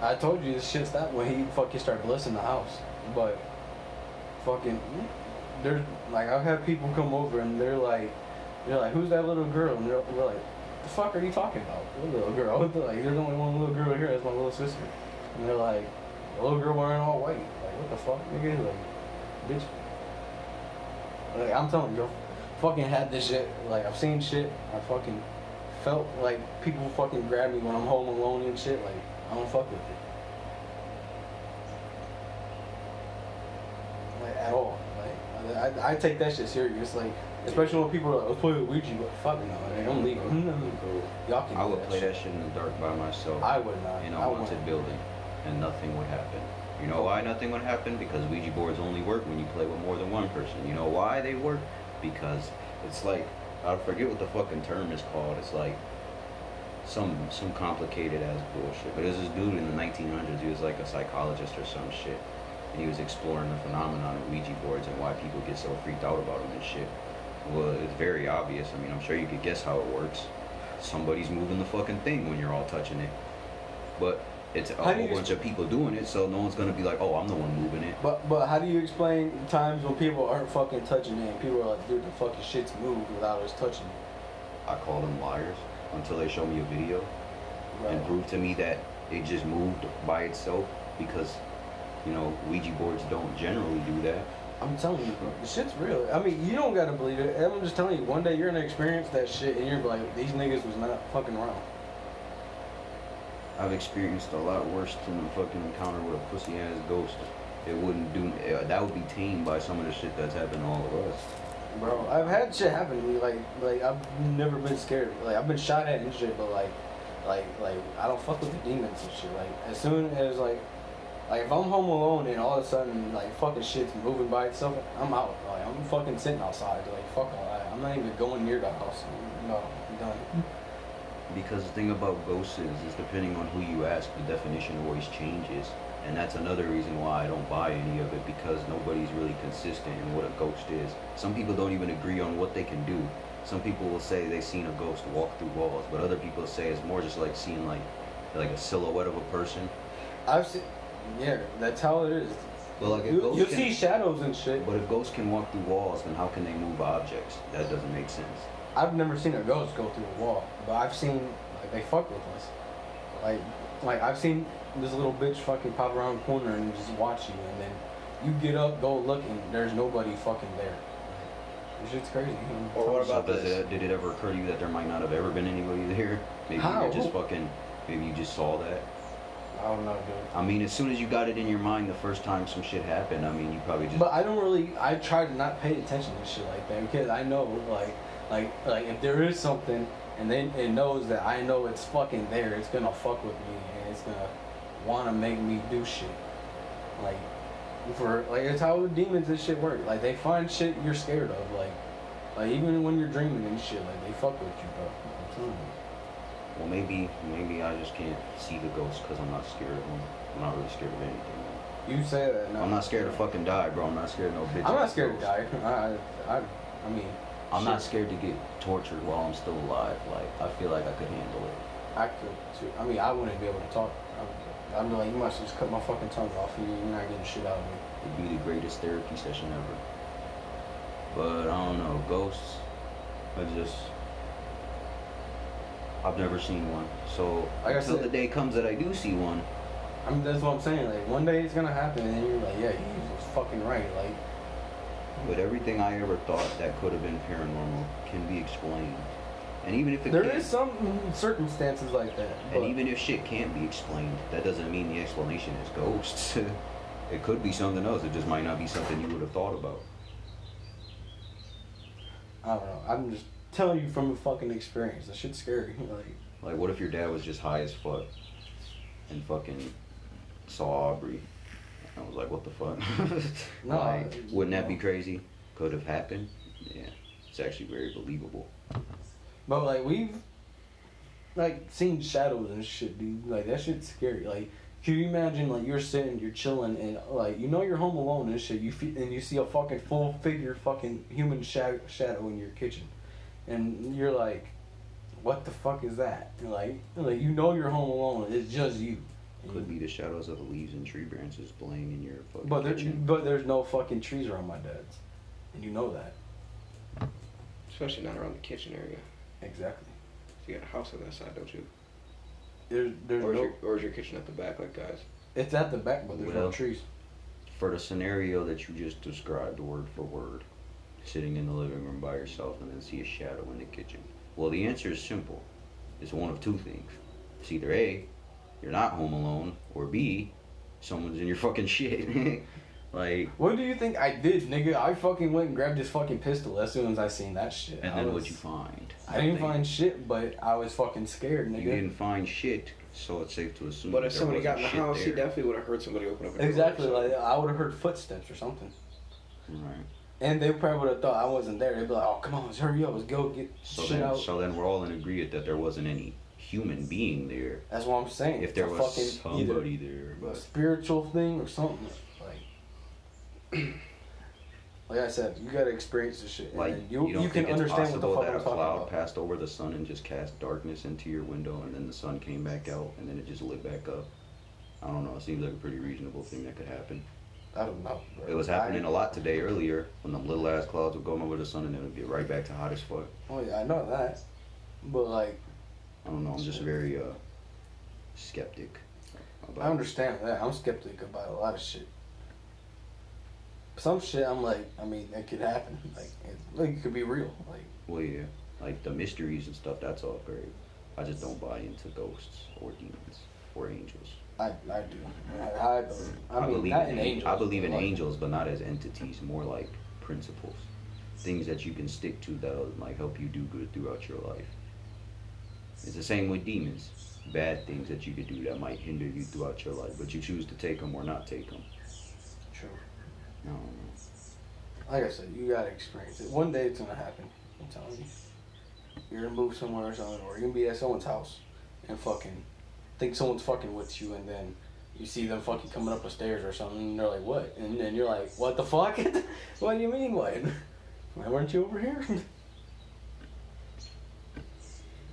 but I told you this shit stopped when he fucking started blessing the house. But fucking, there's like I've had people come over and they're like, they're like, who's that little girl? And they're, we're like, the fuck are you talking about? What little girl? The- like, there's only one little girl here. That's my little sister. And they're like, a little girl wearing all white. Like, what the fuck, nigga? Like, bitch. Like, I'm telling you, fucking had this shit. Like, I've seen shit. I fucking felt like people fucking grab me when I'm home alone and shit. Like, I don't fuck with it. Like, at all. Like, I, I, take that shit serious. Like, Especially when people are like, let's play with Ouija, but fuck no, they don't leave. Y'all can I would that play shit. that shit in the dark by myself I would not. in a I haunted building, and nothing would happen. You know why nothing would happen? Because Ouija boards only work when you play with more than one person. You know why they work? Because it's like I forget what the fucking term is called. It's like some some complicated ass bullshit. But there's this dude in the 1900s. He was like a psychologist or some shit, and he was exploring the phenomenon of Ouija boards and why people get so freaked out about them and shit. Well, it's very obvious. I mean, I'm sure you could guess how it works. Somebody's moving the fucking thing when you're all touching it, but it's a whole bunch of people doing it, so no one's gonna be like, "Oh, I'm the one moving it." But but how do you explain times when people aren't fucking touching it and people are like, dude, the fucking shit's moved without us touching it? I call them liars until they show me a video and prove to me that it just moved by itself because you know Ouija boards don't generally do that. I'm telling you, bro, the shit's real. I mean, you don't gotta believe it. I'm just telling you, one day you're gonna experience that shit and you're like, these niggas was not fucking around. I've experienced a lot worse than a fucking encounter with a pussy ass ghost. It wouldn't do. Uh, that would be tamed by some of the shit that's happened to all of us. Bro, I've had shit happen to me. Like, like I've never been scared. Like, I've been shot at and shit, but like, like, like I don't fuck with the demons and shit. Like, as soon as like, like if I'm home alone and all of a sudden like fucking shit's moving by itself, I'm out. Like, I'm fucking sitting outside. Like, fuck all that. I'm not even going near the house. No, I'm done. Because the thing about ghosts is, is depending on who you ask, the definition always changes. And that's another reason why I don't buy any of it because nobody's really consistent in what a ghost is. Some people don't even agree on what they can do. Some people will say they've seen a ghost walk through walls, but other people say it's more just like seeing like like a silhouette of a person. I've seen. Yeah, that's how it is. But like a You, ghost you can, see shadows and shit. but if ghosts can walk through walls, then how can they move objects? That doesn't make sense. I've never seen a ghost go through a wall, but I've seen like they fuck with us. Like, like I've seen this little bitch fucking pop around the corner and just watch you, and then you get up, go look, and there's nobody fucking there. This shit's crazy. Or what about does this? it, did it ever occur to you that there might not have ever been anybody there? Maybe How? you're just fucking. Maybe you just saw that. I don't know, dude. I mean, as soon as you got it in your mind the first time some shit happened, I mean, you probably just. But I don't really. I try to not pay attention to shit like that because I know, like, like, like if there is something, and then it knows that I know it's fucking there, it's gonna fuck with me, and it's gonna want to make me do shit. Like, for like it's how demons and shit work. Like they find shit you're scared of. Like, like even when you're dreaming and shit, like they fuck with you, bro. I'm telling you. well, maybe, maybe I just can't see the ghosts because I'm not scared of them. I'm not really scared of anything. Man. You say that. No, I'm not scared to fucking die, bro. I'm not scared of no bitch. I'm not scared to ghost. die. I, I, I mean. I'm not scared to get tortured while I'm still alive. Like, I feel like I could handle it. I could too. I mean, I wouldn't be able to talk. I would- be like, you must just cut my fucking tongue off. and You're not getting shit out of me. It'd be the greatest therapy session ever. But I don't know, ghosts. I just. I've never seen one. So Like I until said- the day comes that I do see one, I mean, that's what I'm saying. Like, one day it's gonna happen, and you're like, yeah, he was fucking right. Like, but everything I ever thought that could have been paranormal can be explained. And even if it there some circumstances like that. and even if shit can't be explained, that doesn't mean the explanation is ghosts. it could be something else. It just might not be something you would have thought about. I don't know. I'm just telling you from a fucking experience. That shit's scary. Like, Like, what if your dad was just high as fuck and fucking saw Aubrey? I was like, what the fuck? No, like, wouldn't that be crazy? Could have happened. Yeah, it's actually very believable. but like we've like seen shadows and shit, dude. Like that shit's scary. Like, can you imagine like you're sitting, you're chilling, and like you know you're home alone and shit. You fe- and you see a fucking full figure, fucking human shadow, shadow in your kitchen, and you're like, what the fuck is that? And like, like you know you're home alone. It's just you. Could be the shadows of the leaves and tree branches playing in your fucking But there, kitchen. but there's no fucking trees around my dad's, and you know that Especially not around the kitchen area. exactly. You got a house on that side, don't you? There's there's Or is, no. your, or is your kitchen at the back, like guys? It's at the back, but there's no trees. For the scenario that you just described, word for word, sitting in the living room by yourself and then see a shadow in the kitchen. Well, the answer is simple. It's one of two things. It's either A, you're not home alone, or B, someone's in your fucking shit. Like, What do you think I did, nigga? I fucking went and grabbed this fucking pistol as soon as I seen that shit. and I then was- what'd you find? I didn't Nothing. find shit, but I was fucking scared, nigga. You didn't find shit, so it's safe to assume. But that if there somebody got in the wasn't shit house, he definitely would have heard somebody open up. a door Exactly, something. like I would have heard footsteps or something. Right. And they probably would have thought I wasn't there. They'd be like, "Oh, come on, let's hurry up, let's go get So shit then, out." so then we're all in agreement that there wasn't any human being there. That's what I'm saying. If there It's a was fucking somebody there, a but spiritual thing or something, like, like I said, you gotta experience this shit, like you you, don't you can understand what the possible fuck that I'm a cloud about. passed over the sun and just cast darkness into your window, and then the sun came back out, and then it just lit back up. I don't know. It seems like a pretty reasonable thing that could happen. I don't know. bro. It was happening a lot today earlier when the little ass clouds would go over the sun and then it would get right back to hot as fuck. Oh yeah, I know that, but like I don't know. I'm just very uh skeptic about. I understand that. I'm skeptic about a lot of shit. Some shit, I'm like, I mean, that could happen. Like, it, like it could be real. Like, Well, yeah, like the mysteries and stuff. That's all great. I just don't buy into ghosts or demons or angels. I, I do. I, I believe. I, mean, believe not in, angels. I believe but in like- angels, but not as entities. More like principles, things that you can stick to that'll like help you do good throughout your life. It's the same with demons. Bad things that you could do that might hinder you throughout your life, but you choose to take them or not take them. True. I. Like I said, you gotta experience it. One day it's gonna happen. I'm telling you. You're gonna move somewhere or something, or you're gonna be at someone's house and fucking think someone's fucking with you, and then you see them fucking coming up the stairs or something, and they're like, "What?" And then you're like, "What the fuck? what do you mean, what? Why weren't you over here?"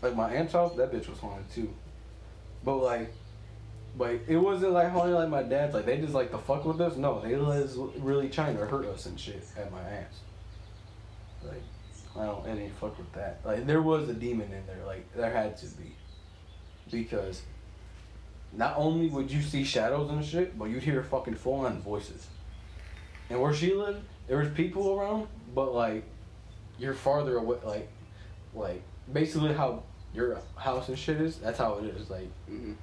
like my aunt's house, that bitch was haunted too. But like, like it wasn't like haunted like my dad's. Like they just like to fuck with us. No, they was really trying to hurt us and shit at my aunt's. Like I don't any fuck with that. Like there was a demon in there. Like there had to be, because not only would you see shadows and shit, but you'd hear fucking full on voices. And where she lived, there was people around, but like you're farther away. Like, like basically how your house and shit is. That's how it is. Like, Mhm.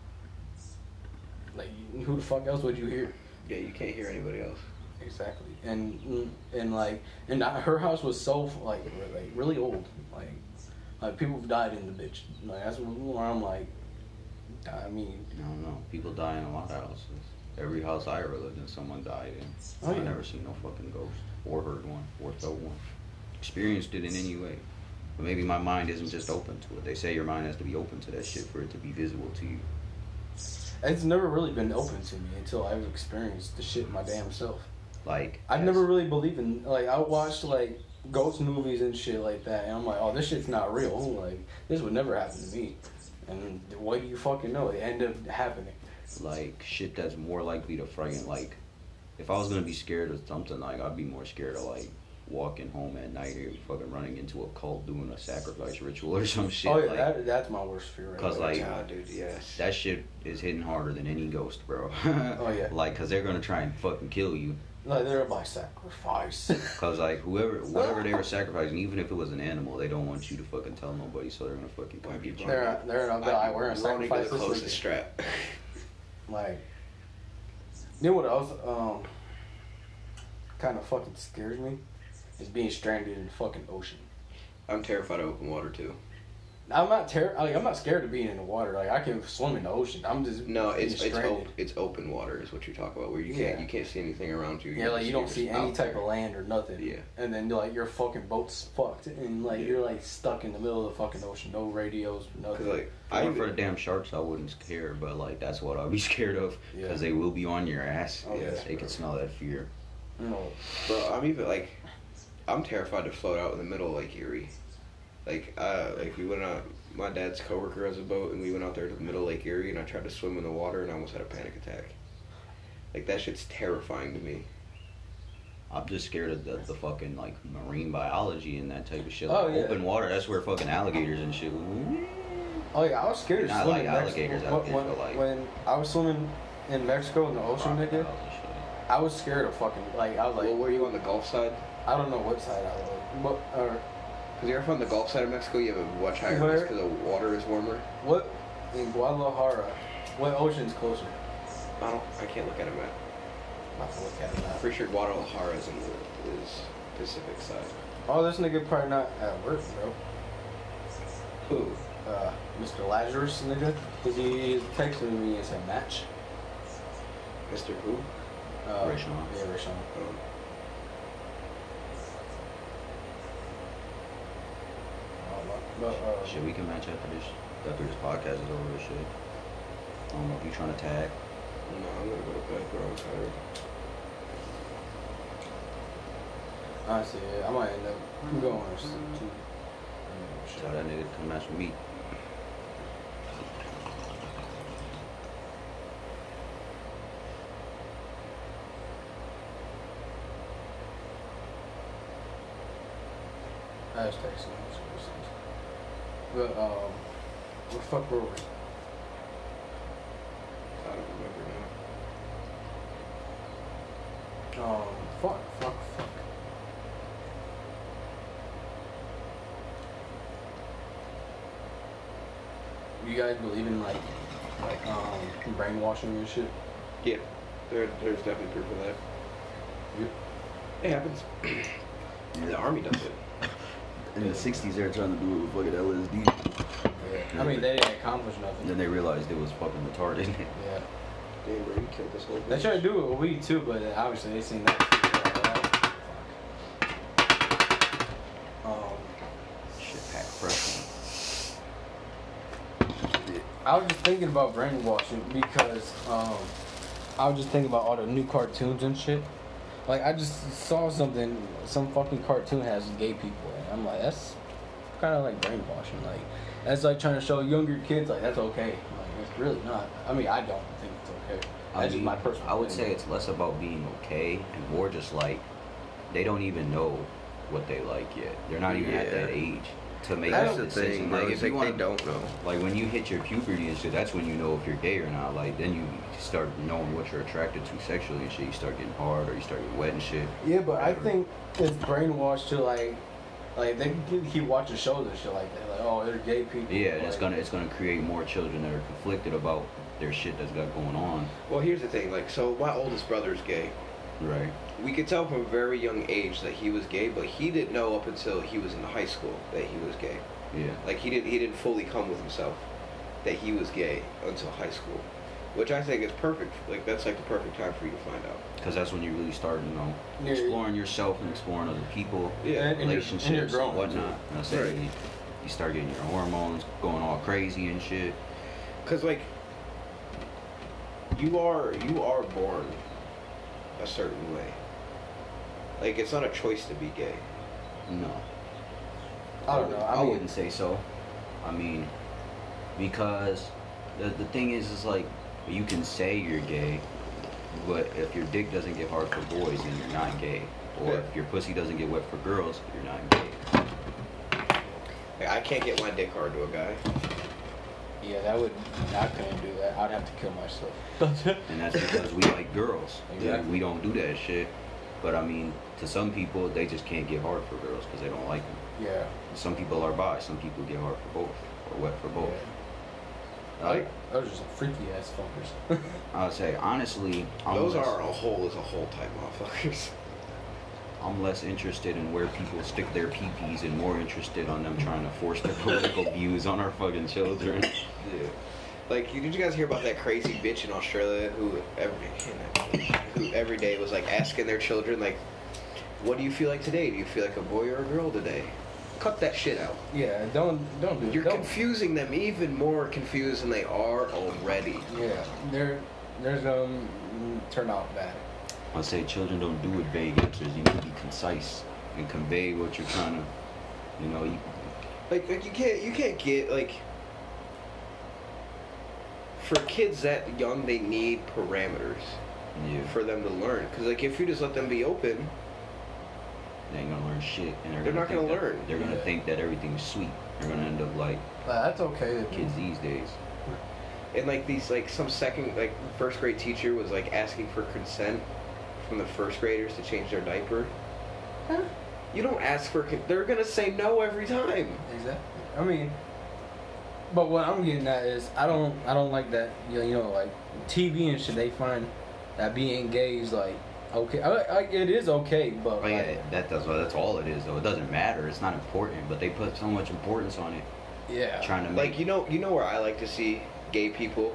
like who the fuck else would you hear? Yeah, you can't hear anybody else. Exactly, and and like and her house was so like like really old, like like people have died in the bitch. Like that's where I'm like, I mean, I don't know. People die in a lot of houses. Every house I ever lived in, someone died in. Oh, I yeah. never seen no fucking ghost or heard one or felt one. Experienced it in any way. But maybe my mind isn't just open to it. They say your mind has to be open to that shit for it to be visible to you. it's never really been open to me until I've experienced the shit my damn self. Like I've never really believed in like I watched like ghost movies and shit like that, and I'm like, oh, this shit's not real. Like this would never happen to me. And what do you fucking know? It ended up happening. like shit that's more likely to frighten. Like if I was gonna be scared of something, like I'd be more scared of like walking home at night or fucking running into a cult doing a sacrifice ritual or some shit. oh yeah, like, that, that's my worst fear. Right 'Cause, there. like- God, dude, yes. That shit is hitting harder than any ghost, bro. Oh, yeah. Like, cause they're gonna try and fucking kill you. like they're by sacrifice. Cause like whoever, whatever they were sacrificing, even if it was an animal, they don't want you to fucking tell nobody, so they're gonna fucking come get you. They're they're not like we're gonna running to sacrifice the this closest nigga. strap. Like, you know what else um kind of fucking scares me is being stranded in the fucking ocean. I'm terrified of open water too. I'm not ter- like I'm not scared of being in the water. Like I can swim in the ocean. I'm just No, it's it's stranded. op- it's open water is what you talk about, where you can't you can't see anything around you. yeah, You're like you don't see any type there. of land or nothing. Yeah. And then like your fucking boat's fucked, and like Yeah. you're like stuck in the middle of the fucking ocean. No radios, nothing. like I I for the damn sharks, I wouldn't care, but like that's what I'd be scared of, Yeah. cause they will be on your ass. Oh, yeah. they can smell that fear. you know, bro, I'm even like, I'm terrified to float out in the middle of Lake Erie. Like, uh, like we went out. My dad's coworker has a boat, and we went out there to the middle of Lake Erie, and I tried to swim in the water, and I almost had a panic attack. Like that shit's terrifying to me. I'm just scared of the, the fucking like marine biology and that type of shit. Oh, Like yeah. open water, that's where fucking alligators and shit. Oh yeah, I was scared to Not swim like in alligators When, out when, but like- when I was swimming in Mexico in the ocean, nigga, crocodiles and shit. I was scared of fucking like I was like well, were you on the Gulf side? I don't know what side I was, but or Because you're from the Gulf side of Mexico, you have a much higher Where- risk because the water is warmer. what in Guadalajara, what ocean's closer? I don't. I can't look at a map. about to look at it now. Pretty sure Guadalajara is in the is Pacific side. Oh, this nigga probably not at work, bro. Who? Uh, Mr. Lazarus nigga, cause he texting me and said match. Mr. Who? Uh, Rashawn. Yeah, Rashawn. Oh. I don't know. But uh, Shit, we can match after this. After this podcast is over. Shit. I don't know if you trying to tag. No, I'm gonna go to bed, bro. I'm tired. honestly, yeah, I might end up going or something too. Mm, Tell that nigga to come match with me. I was texting him. so it's- But um, what the fuck were we? I don't remember now. Um, fuck, fuck, fuck. You guys believe in like, like um, brainwashing and shit? Yeah, there, there's definitely proof of that. Yep. It happens. the army does it. In the 60s, they were trying to do it with fucking LSD. Yeah. I mean, they didn't accomplish nothing. Then they realized it was fucking retarded. yeah. Damn, bro, you killed this whole. They bitch. tried to do it with weed too, but obviously they seen that. Um, Shit, pack fresh. I was just thinking about brainwashing because um, I was just thinking about all the new cartoons and shit. Like I just saw something, some fucking cartoon has gay people, and I'm like, that's kind of like brainwashing. Like that's like trying to show younger kids like that's okay. Like it's really not. I mean, I don't think it's okay. I That's just mean, my personal. I would opinion. say it's less about being okay and more just like they don't even know what they like yet. They're not even at that age to make That's that the decision. thing, bro. Like It's if you want they don't know. like when you hit your puberty and shit, that's when you know if you're gay or not. Like then you start knowing what you're attracted to sexually and shit. You start getting hard or you start getting wet and shit. Yeah, but I think it's brainwashed to like, like they keep watching shows and shit like that. Like, oh, they're gay people. Yeah, and it's gonna it's gonna create more children that are conflicted about their shit that's got going on. Well, here's the thing. Like, so my oldest brother is gay. Right. We could tell from a very young age that he was gay, but he didn't know up until he was in high school that he was gay. Yeah. Like he didn't he didn't fully come with himself that he was gay until high school, which I think is perfect. Like that's like the perfect time for you to find out. Because that's when you really start, you know, Yeah. exploring yourself and exploring other people, Yeah, and, and relationships, and you're and, growing whatnot. too. And I say Right. you, you start getting your hormones going all crazy and shit. Cause like you are you are born a certain way. Like it's not a choice to be gay. No. I don't know. I, mean, wouldn't say so. I mean, because the the thing is, is like you can say you're gay, but if your dick doesn't get hard for boys, then you're not gay. Or Yeah. if your pussy doesn't get wet for girls, you're not gay. I can't get my dick hard to a guy. Yeah, that would. I couldn't do that. I'd have to kill myself. And that's because we like girls. Exactly. We don't do that shit. But I mean, to some people, they just can't get hard for girls because they don't like them. yeah. Some people are bi. Some people get hard for both or wet for both. Yeah. Like, Those are some freaky ass fuckers. I would say, honestly, I'm Those less, are a whole as a whole type motherfuckers. I'm less interested in where people stick their peepees and more interested on them trying to force their political views on our fucking children. Yeah. Like, did you guys hear about that crazy bitch in Australia who every who every day was like asking their children like, "What do you feel like today? Do you feel like a boy or a girl today?" Cut that shit out. yeah. Don't don't do. You're don't, confusing them even more confused than they are already. Yeah. They're they're gonna turn out bad. I say children don't do with vague answers. You need to be concise and convey what you're trying to, you know, you, Like, like you can't you can't get like for kids that young they need parameters yeah. for them to learn. Because like if you just let them be open, They ain't gonna learn shit, and they're, They're gonna not gonna that- learn. They're gonna think that everything's sweet. They're gonna end up like But that's okay. kids these days. and like these like some second like first grade teacher was like asking for consent from the first graders to change their diaper. Huh? You don't ask for con- they're gonna say no every time. Exactly. I mean, but what I'm getting at is I don't I don't like that. You know, you know like TV and shit. They find that being gay is like okay. I, I, it is okay, but Oh, yeah, like, that does. That's all it is, though. It doesn't matter. It's not important, but they put so much importance on it, yeah, trying to make. Like you know, you know where I like to see gay people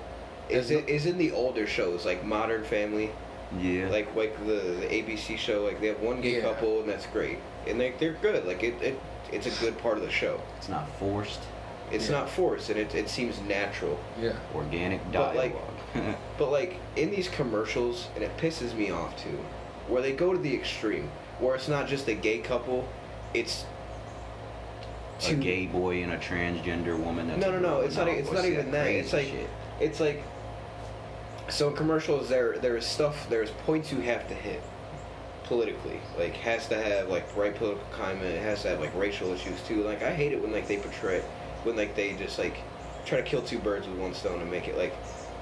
is Is it is in the older shows like Modern Family, yeah. like like the, the ABC show. Like they have one gay Yeah. couple and that's great, and they they're good. Like it, it it's a good part of the show. it's not forced, It's Yeah. not forced and it it seems natural. yeah. organic But, like, dialogue. But like in these commercials, and it pisses me off too, where they go to the extreme, where it's not just a gay couple, it's a gay boy and a transgender woman. That's No, no, no. It's not. It's not even that. crazy It's like, shit. it's like. So in commercials, there there is stuff. There's points you have to hit, politically. Like has to have like right political climate. It has to have like racial issues too. Like I hate it when like they portray, when like they just like try to kill two birds with one stone and make it like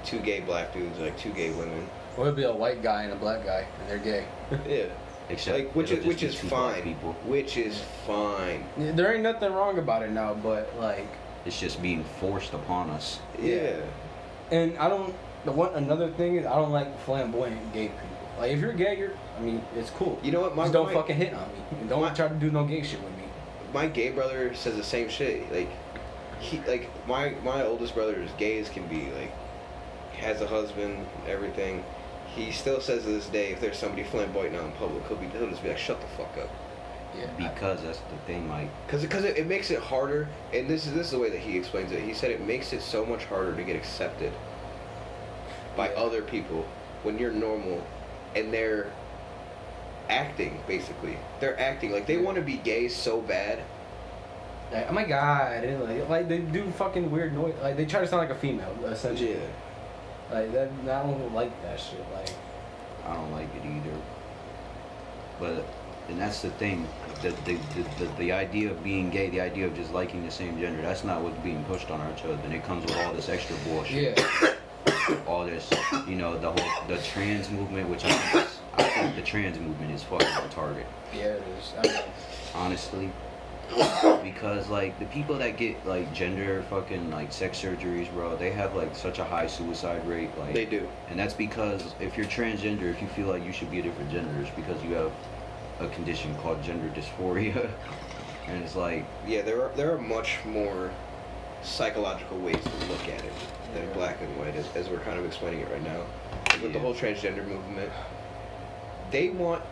two gay black dudes, like two gay women. Or it'd be a white guy and a black guy, and they're gay. Yeah. Except like which is which is fine. People. Which is fine. There ain't nothing wrong about it now, but like, It's just being forced upon us. Yeah. and I don't. The one another thing is I don't like flamboyant gay people. Like if you're gay, you're. I mean, it's cool. You know what? My Just don't my- fucking hit on me. And Don't my- try to do no gay shit with me. my gay brother says the same shit. Like he like my my oldest brother is gay as can be. Like has a husband, everything. He still says to this day, if there's somebody flamboyant out in public, he'll be he'll just be like, shut the fuck up. Yeah. Because that's the thing, like Cause, cause it, it makes it harder, and this is this is the way that he explains it. He said it makes it so much harder to get accepted by Yeah. other people when you're normal, and they're acting basically. They're acting like they Yeah. want to be gay so bad. Like, oh my god, and like, like they do fucking weird noise. Like they try to sound like a female, essentially. Like that, I don't like that shit. Like, I don't like it either. But and that's the thing, the the, the, the the idea of being gay, the idea of just liking the same gender, that's not what's being pushed on our children. It comes with all this extra bullshit. yeah, All this, you know, the whole the trans movement, which I think, I think the trans movement is fucking retarded. yeah, it is. I mean, honestly. because like the people that get like gender fucking like sex surgeries, bro, they have like such a high suicide rate. Like They do. and that's because if you're transgender, if you feel like you should be a different gender, it's because you have a condition called gender dysphoria, and it's like Yeah, there are there are much more psychological ways to look at it than Yeah. black and white, as, as we're kind of explaining it right now. With the whole transgender movement, they want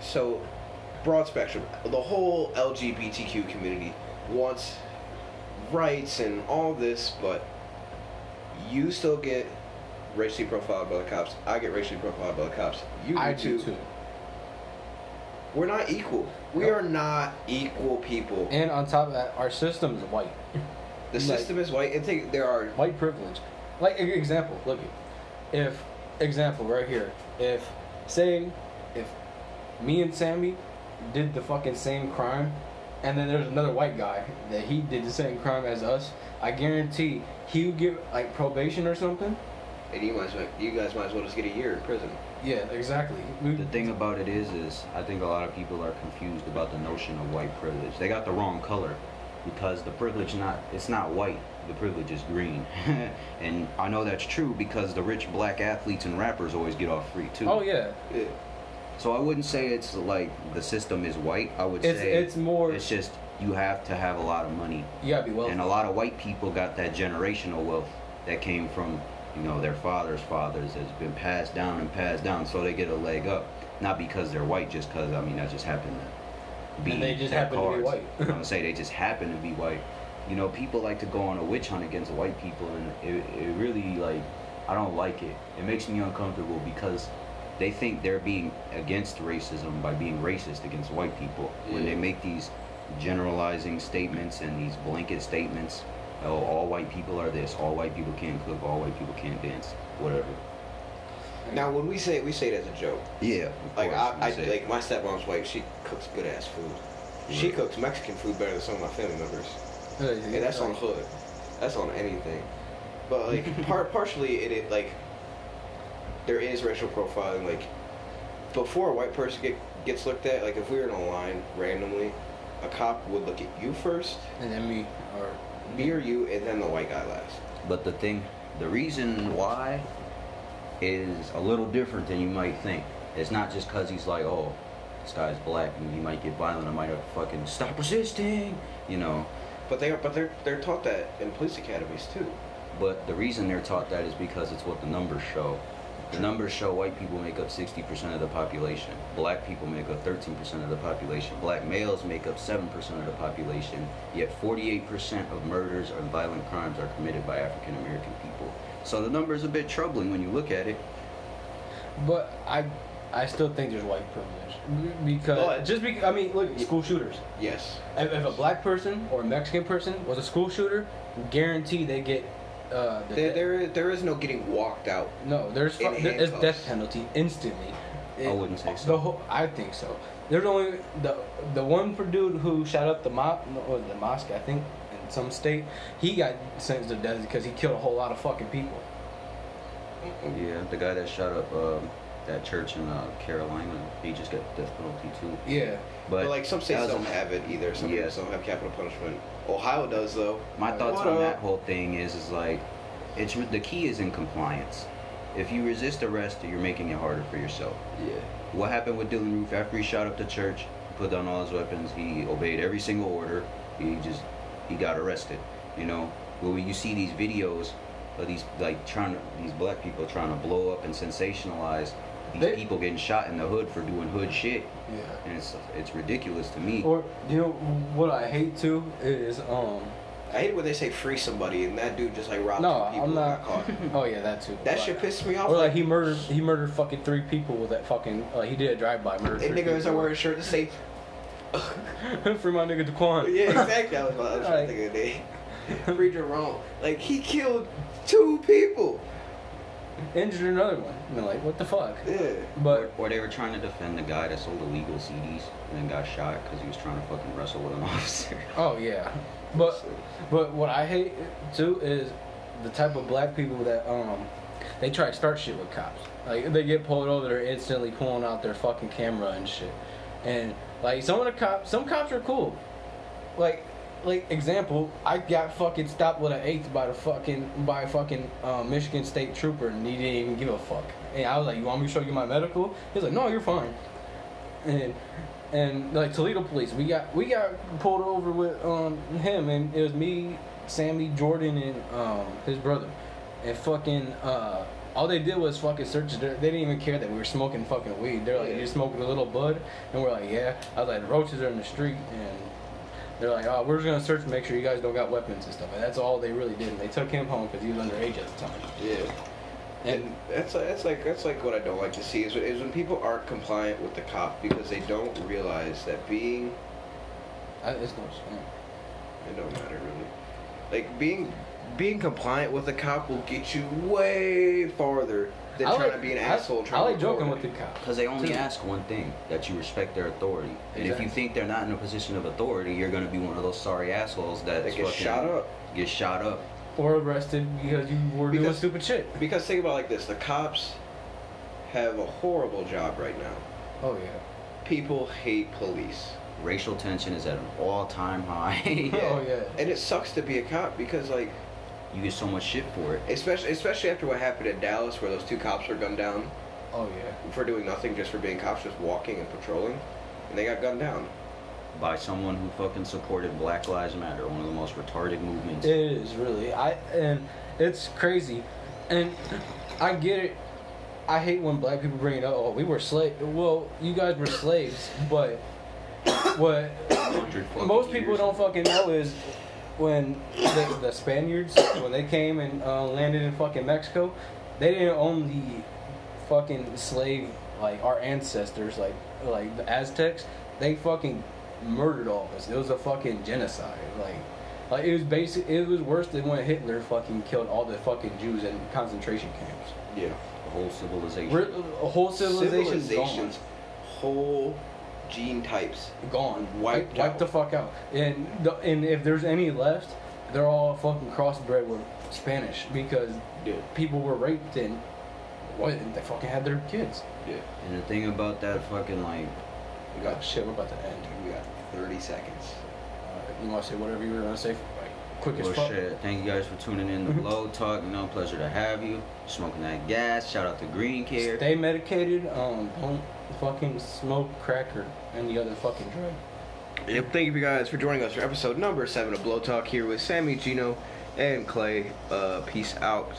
so broad spectrum. The whole LGBTQ community wants rights and all this, but you still get racially profiled by the cops. I get racially profiled by the cops. You do I too. do too. We're not equal. We No. are not equal people. And on top of that, our system is white. The Like- system is white. Think there are White privilege. Like example, look. If example right here, if say if me and Sammy did the fucking same crime, and then there's another white guy that he did the same crime as us, I guarantee he would get like probation or something. And you might as well, you guys might as well just get a year in prison. Yeah, exactly. We- the thing about it is, is I think a lot of people are confused about the notion of white privilege. They got the wrong color because the privilege not it's not white. The privilege is green, and I know that's true because the rich black athletes and rappers always get off free too. Oh yeah, Yeah. So I wouldn't say it's like the system is white. I would it's say it's more. it's just you have to have a lot of money, you gotta be wealthy. and a lot of white people got that generational wealth that came from you know their fathers' fathers has been passed down and passed down, so they get a leg up. Not because they're white, just because I mean that just happened to be. And they just their happen to be cards. white. I'm gonna say they just happen to be white. You know, people like to go on a witch hunt against white people, and it, it really like I don't like it. It makes me uncomfortable because they think they're being against racism by being racist against white people when they mm. make these generalizing statements and these blanket statements. Oh, all white people are this. All white people can't cook. All white people can't dance. Whatever. Now, when we say it, we say it as a joke. Yeah. Like course, I, I you say- like my stepmom's white. She cooks good ass food. She cooks Mexican food better than some of my family members. And that's on hood. That's on anything. But like part partially it, it like there is racial profiling. Like before a white person get gets looked at, like if we were in a line randomly, a cop would look at you first, And then me or me or you, and then the white guy last. But the thing, the reason why is a little different than you might think. It's not just because he's like, oh, this guy's black and he might get violent. I might have to fucking stop resisting, you know. But they are, but they're they're taught that in police academies too. But the reason they're taught that is because it's what the numbers show. The numbers show white people make up 60% of the population. Black people make up 13% of the population. Black males make up 7% of the population. Yet 48% of murders and violent crimes are committed by African American people. So the number is a bit troubling when you look at it. But I, I still think there's white privilege because But- just because I mean, look, school shooters. Yes. If, if a black person or a Mexican person was a school shooter, guarantee they get. Uh, the There, death- there, is- there is no getting walked out. no, there's in fu- there is death penalty instantly. I wouldn't say so. The whole, I think so. There's only the the one for dude who shot up the mo- was it the mosque I think in some state. He got sentenced to death because he killed a whole lot of fucking people. Yeah, the guy that shot up um, that church in uh, Carolina, he just got death penalty too. Yeah. But, But, like some states don't have it either. Some Yeah. states don't have capital punishment. Ohio does though. My Like, thoughts on up? that whole thing is, is like, it's the key is in compliance. If you resist arrest, you're making it harder for yourself. Yeah. What happened with Dylann Roof after he shot up the church, put down all his weapons, he obeyed every single order. He just he got arrested. You know, when you see these videos of these like trying to these black people trying to blow up and sensationalize these They- people getting shot in the hood for doing hood shit, Yeah. and it's it's ridiculous to me. Or you know what I hate too is um I hate when they say free somebody and that dude just like robbed no people I'm and not got caught. oh yeah that too That But- shit pissed me off. or like he murdered he murdered fucking three people with that fucking like he did a drive by murder That three nigga was wearing a shirt to say, free my nigga Daquan yeah, exactly. I was, I was trying Like- to think of the name. Free Jerome. Like he killed two people. Injured another one and they're like what the fuck Yeah. but or, or they were trying to defend the guy that sold illegal CDs and then got shot because he was trying to fucking wrestle with an officer. oh yeah but But what I hate too is the type of black people that um they try to start shit with cops. Like they get pulled over, they're instantly pulling out their fucking camera and shit. And like some of the cops, some cops are cool. Like like example, I got fucking stopped with an eighth by the fucking by a fucking uh, Michigan State trooper, and he didn't even give a fuck. And I was like, "You want me to show you my medical?" He's like, "No, you're fine." And and like Toledo police, we got we got pulled over with um him, and it was me, Sammy, Jordan, and um his brother, and fucking uh. All they did was fucking search. They didn't even care that we were smoking fucking weed. They're like, "You're smoking a little bud," and we're like, "Yeah." I was like, roaches are in the street," and they're like, "Oh, we're just gonna search to make sure you guys don't got weapons and stuff." And that's all they really did. And they took him home because he was underage at the time. Yeah. And And that's like, that's like that's like what I don't like to see is, is when people aren't compliant with the cop because they don't realize that being I, it's no. it don't matter really. Like being being compliant with the cop will get you way farther than I trying like- to be an I- asshole. Trying I like to joking record with the cops. Because they only Too. ask one thing that you respect their authority. And if you think they're not in a position of authority, you're going to be one of those sorry assholes that They get shot up. Get shot up. or arrested because you were doing stupid shit. Because think about it like this: the cops have a horrible job right now. Oh yeah. People hate police. Racial tension is at an all-time high. Oh yeah. And it sucks to be a cop because like You get so much shit for it. especially especially after what happened in Dallas where those two cops were gunned down Oh yeah. for doing nothing just for being cops just walking and patrolling and they got gunned down. By someone who fucking supported Black Lives Matter, one of the most retarded movements. It is really. I and it's crazy, and I get it. I hate when black people bring it up. Oh, we were slaves. Well, you guys were slaves, but what most people years. don't fucking know is when the, the Spaniards when they came and uh, landed in fucking Mexico, they didn't own the fucking slave like our ancestors like like the Aztecs. They fucking murdered all of us. It was a fucking genocide. Like like it was basic. It was worse than when Hitler fucking killed all the fucking Jews in concentration camps. Yeah. a whole civilization. We're, a whole civilization. Civilizations. Civilization's whole gene types. gone, Wiped wiped, wiped out. the fuck out. And the, and if there's any left, they're all fucking crossbred with Spanish because Yeah. people were raped and what they fucking had their kids. Yeah. And the thing about that fucking like, We Oh got shit, we're about to end. we got 30 seconds. Uh, you want to say whatever you were gonna say? Right. quick as fuck. shit. Thank you guys for tuning in to Mhm. Blow Talk. You know, pleasure to have you. Smoking that gas. Shout out to Green Care. Stay medicated. Um, don't fucking smoke cracker and the other fucking drug. Yep, thank you guys for joining us for episode number seven of Blow Talk here with Sammy, Gino, and Clay. Uh, peace out.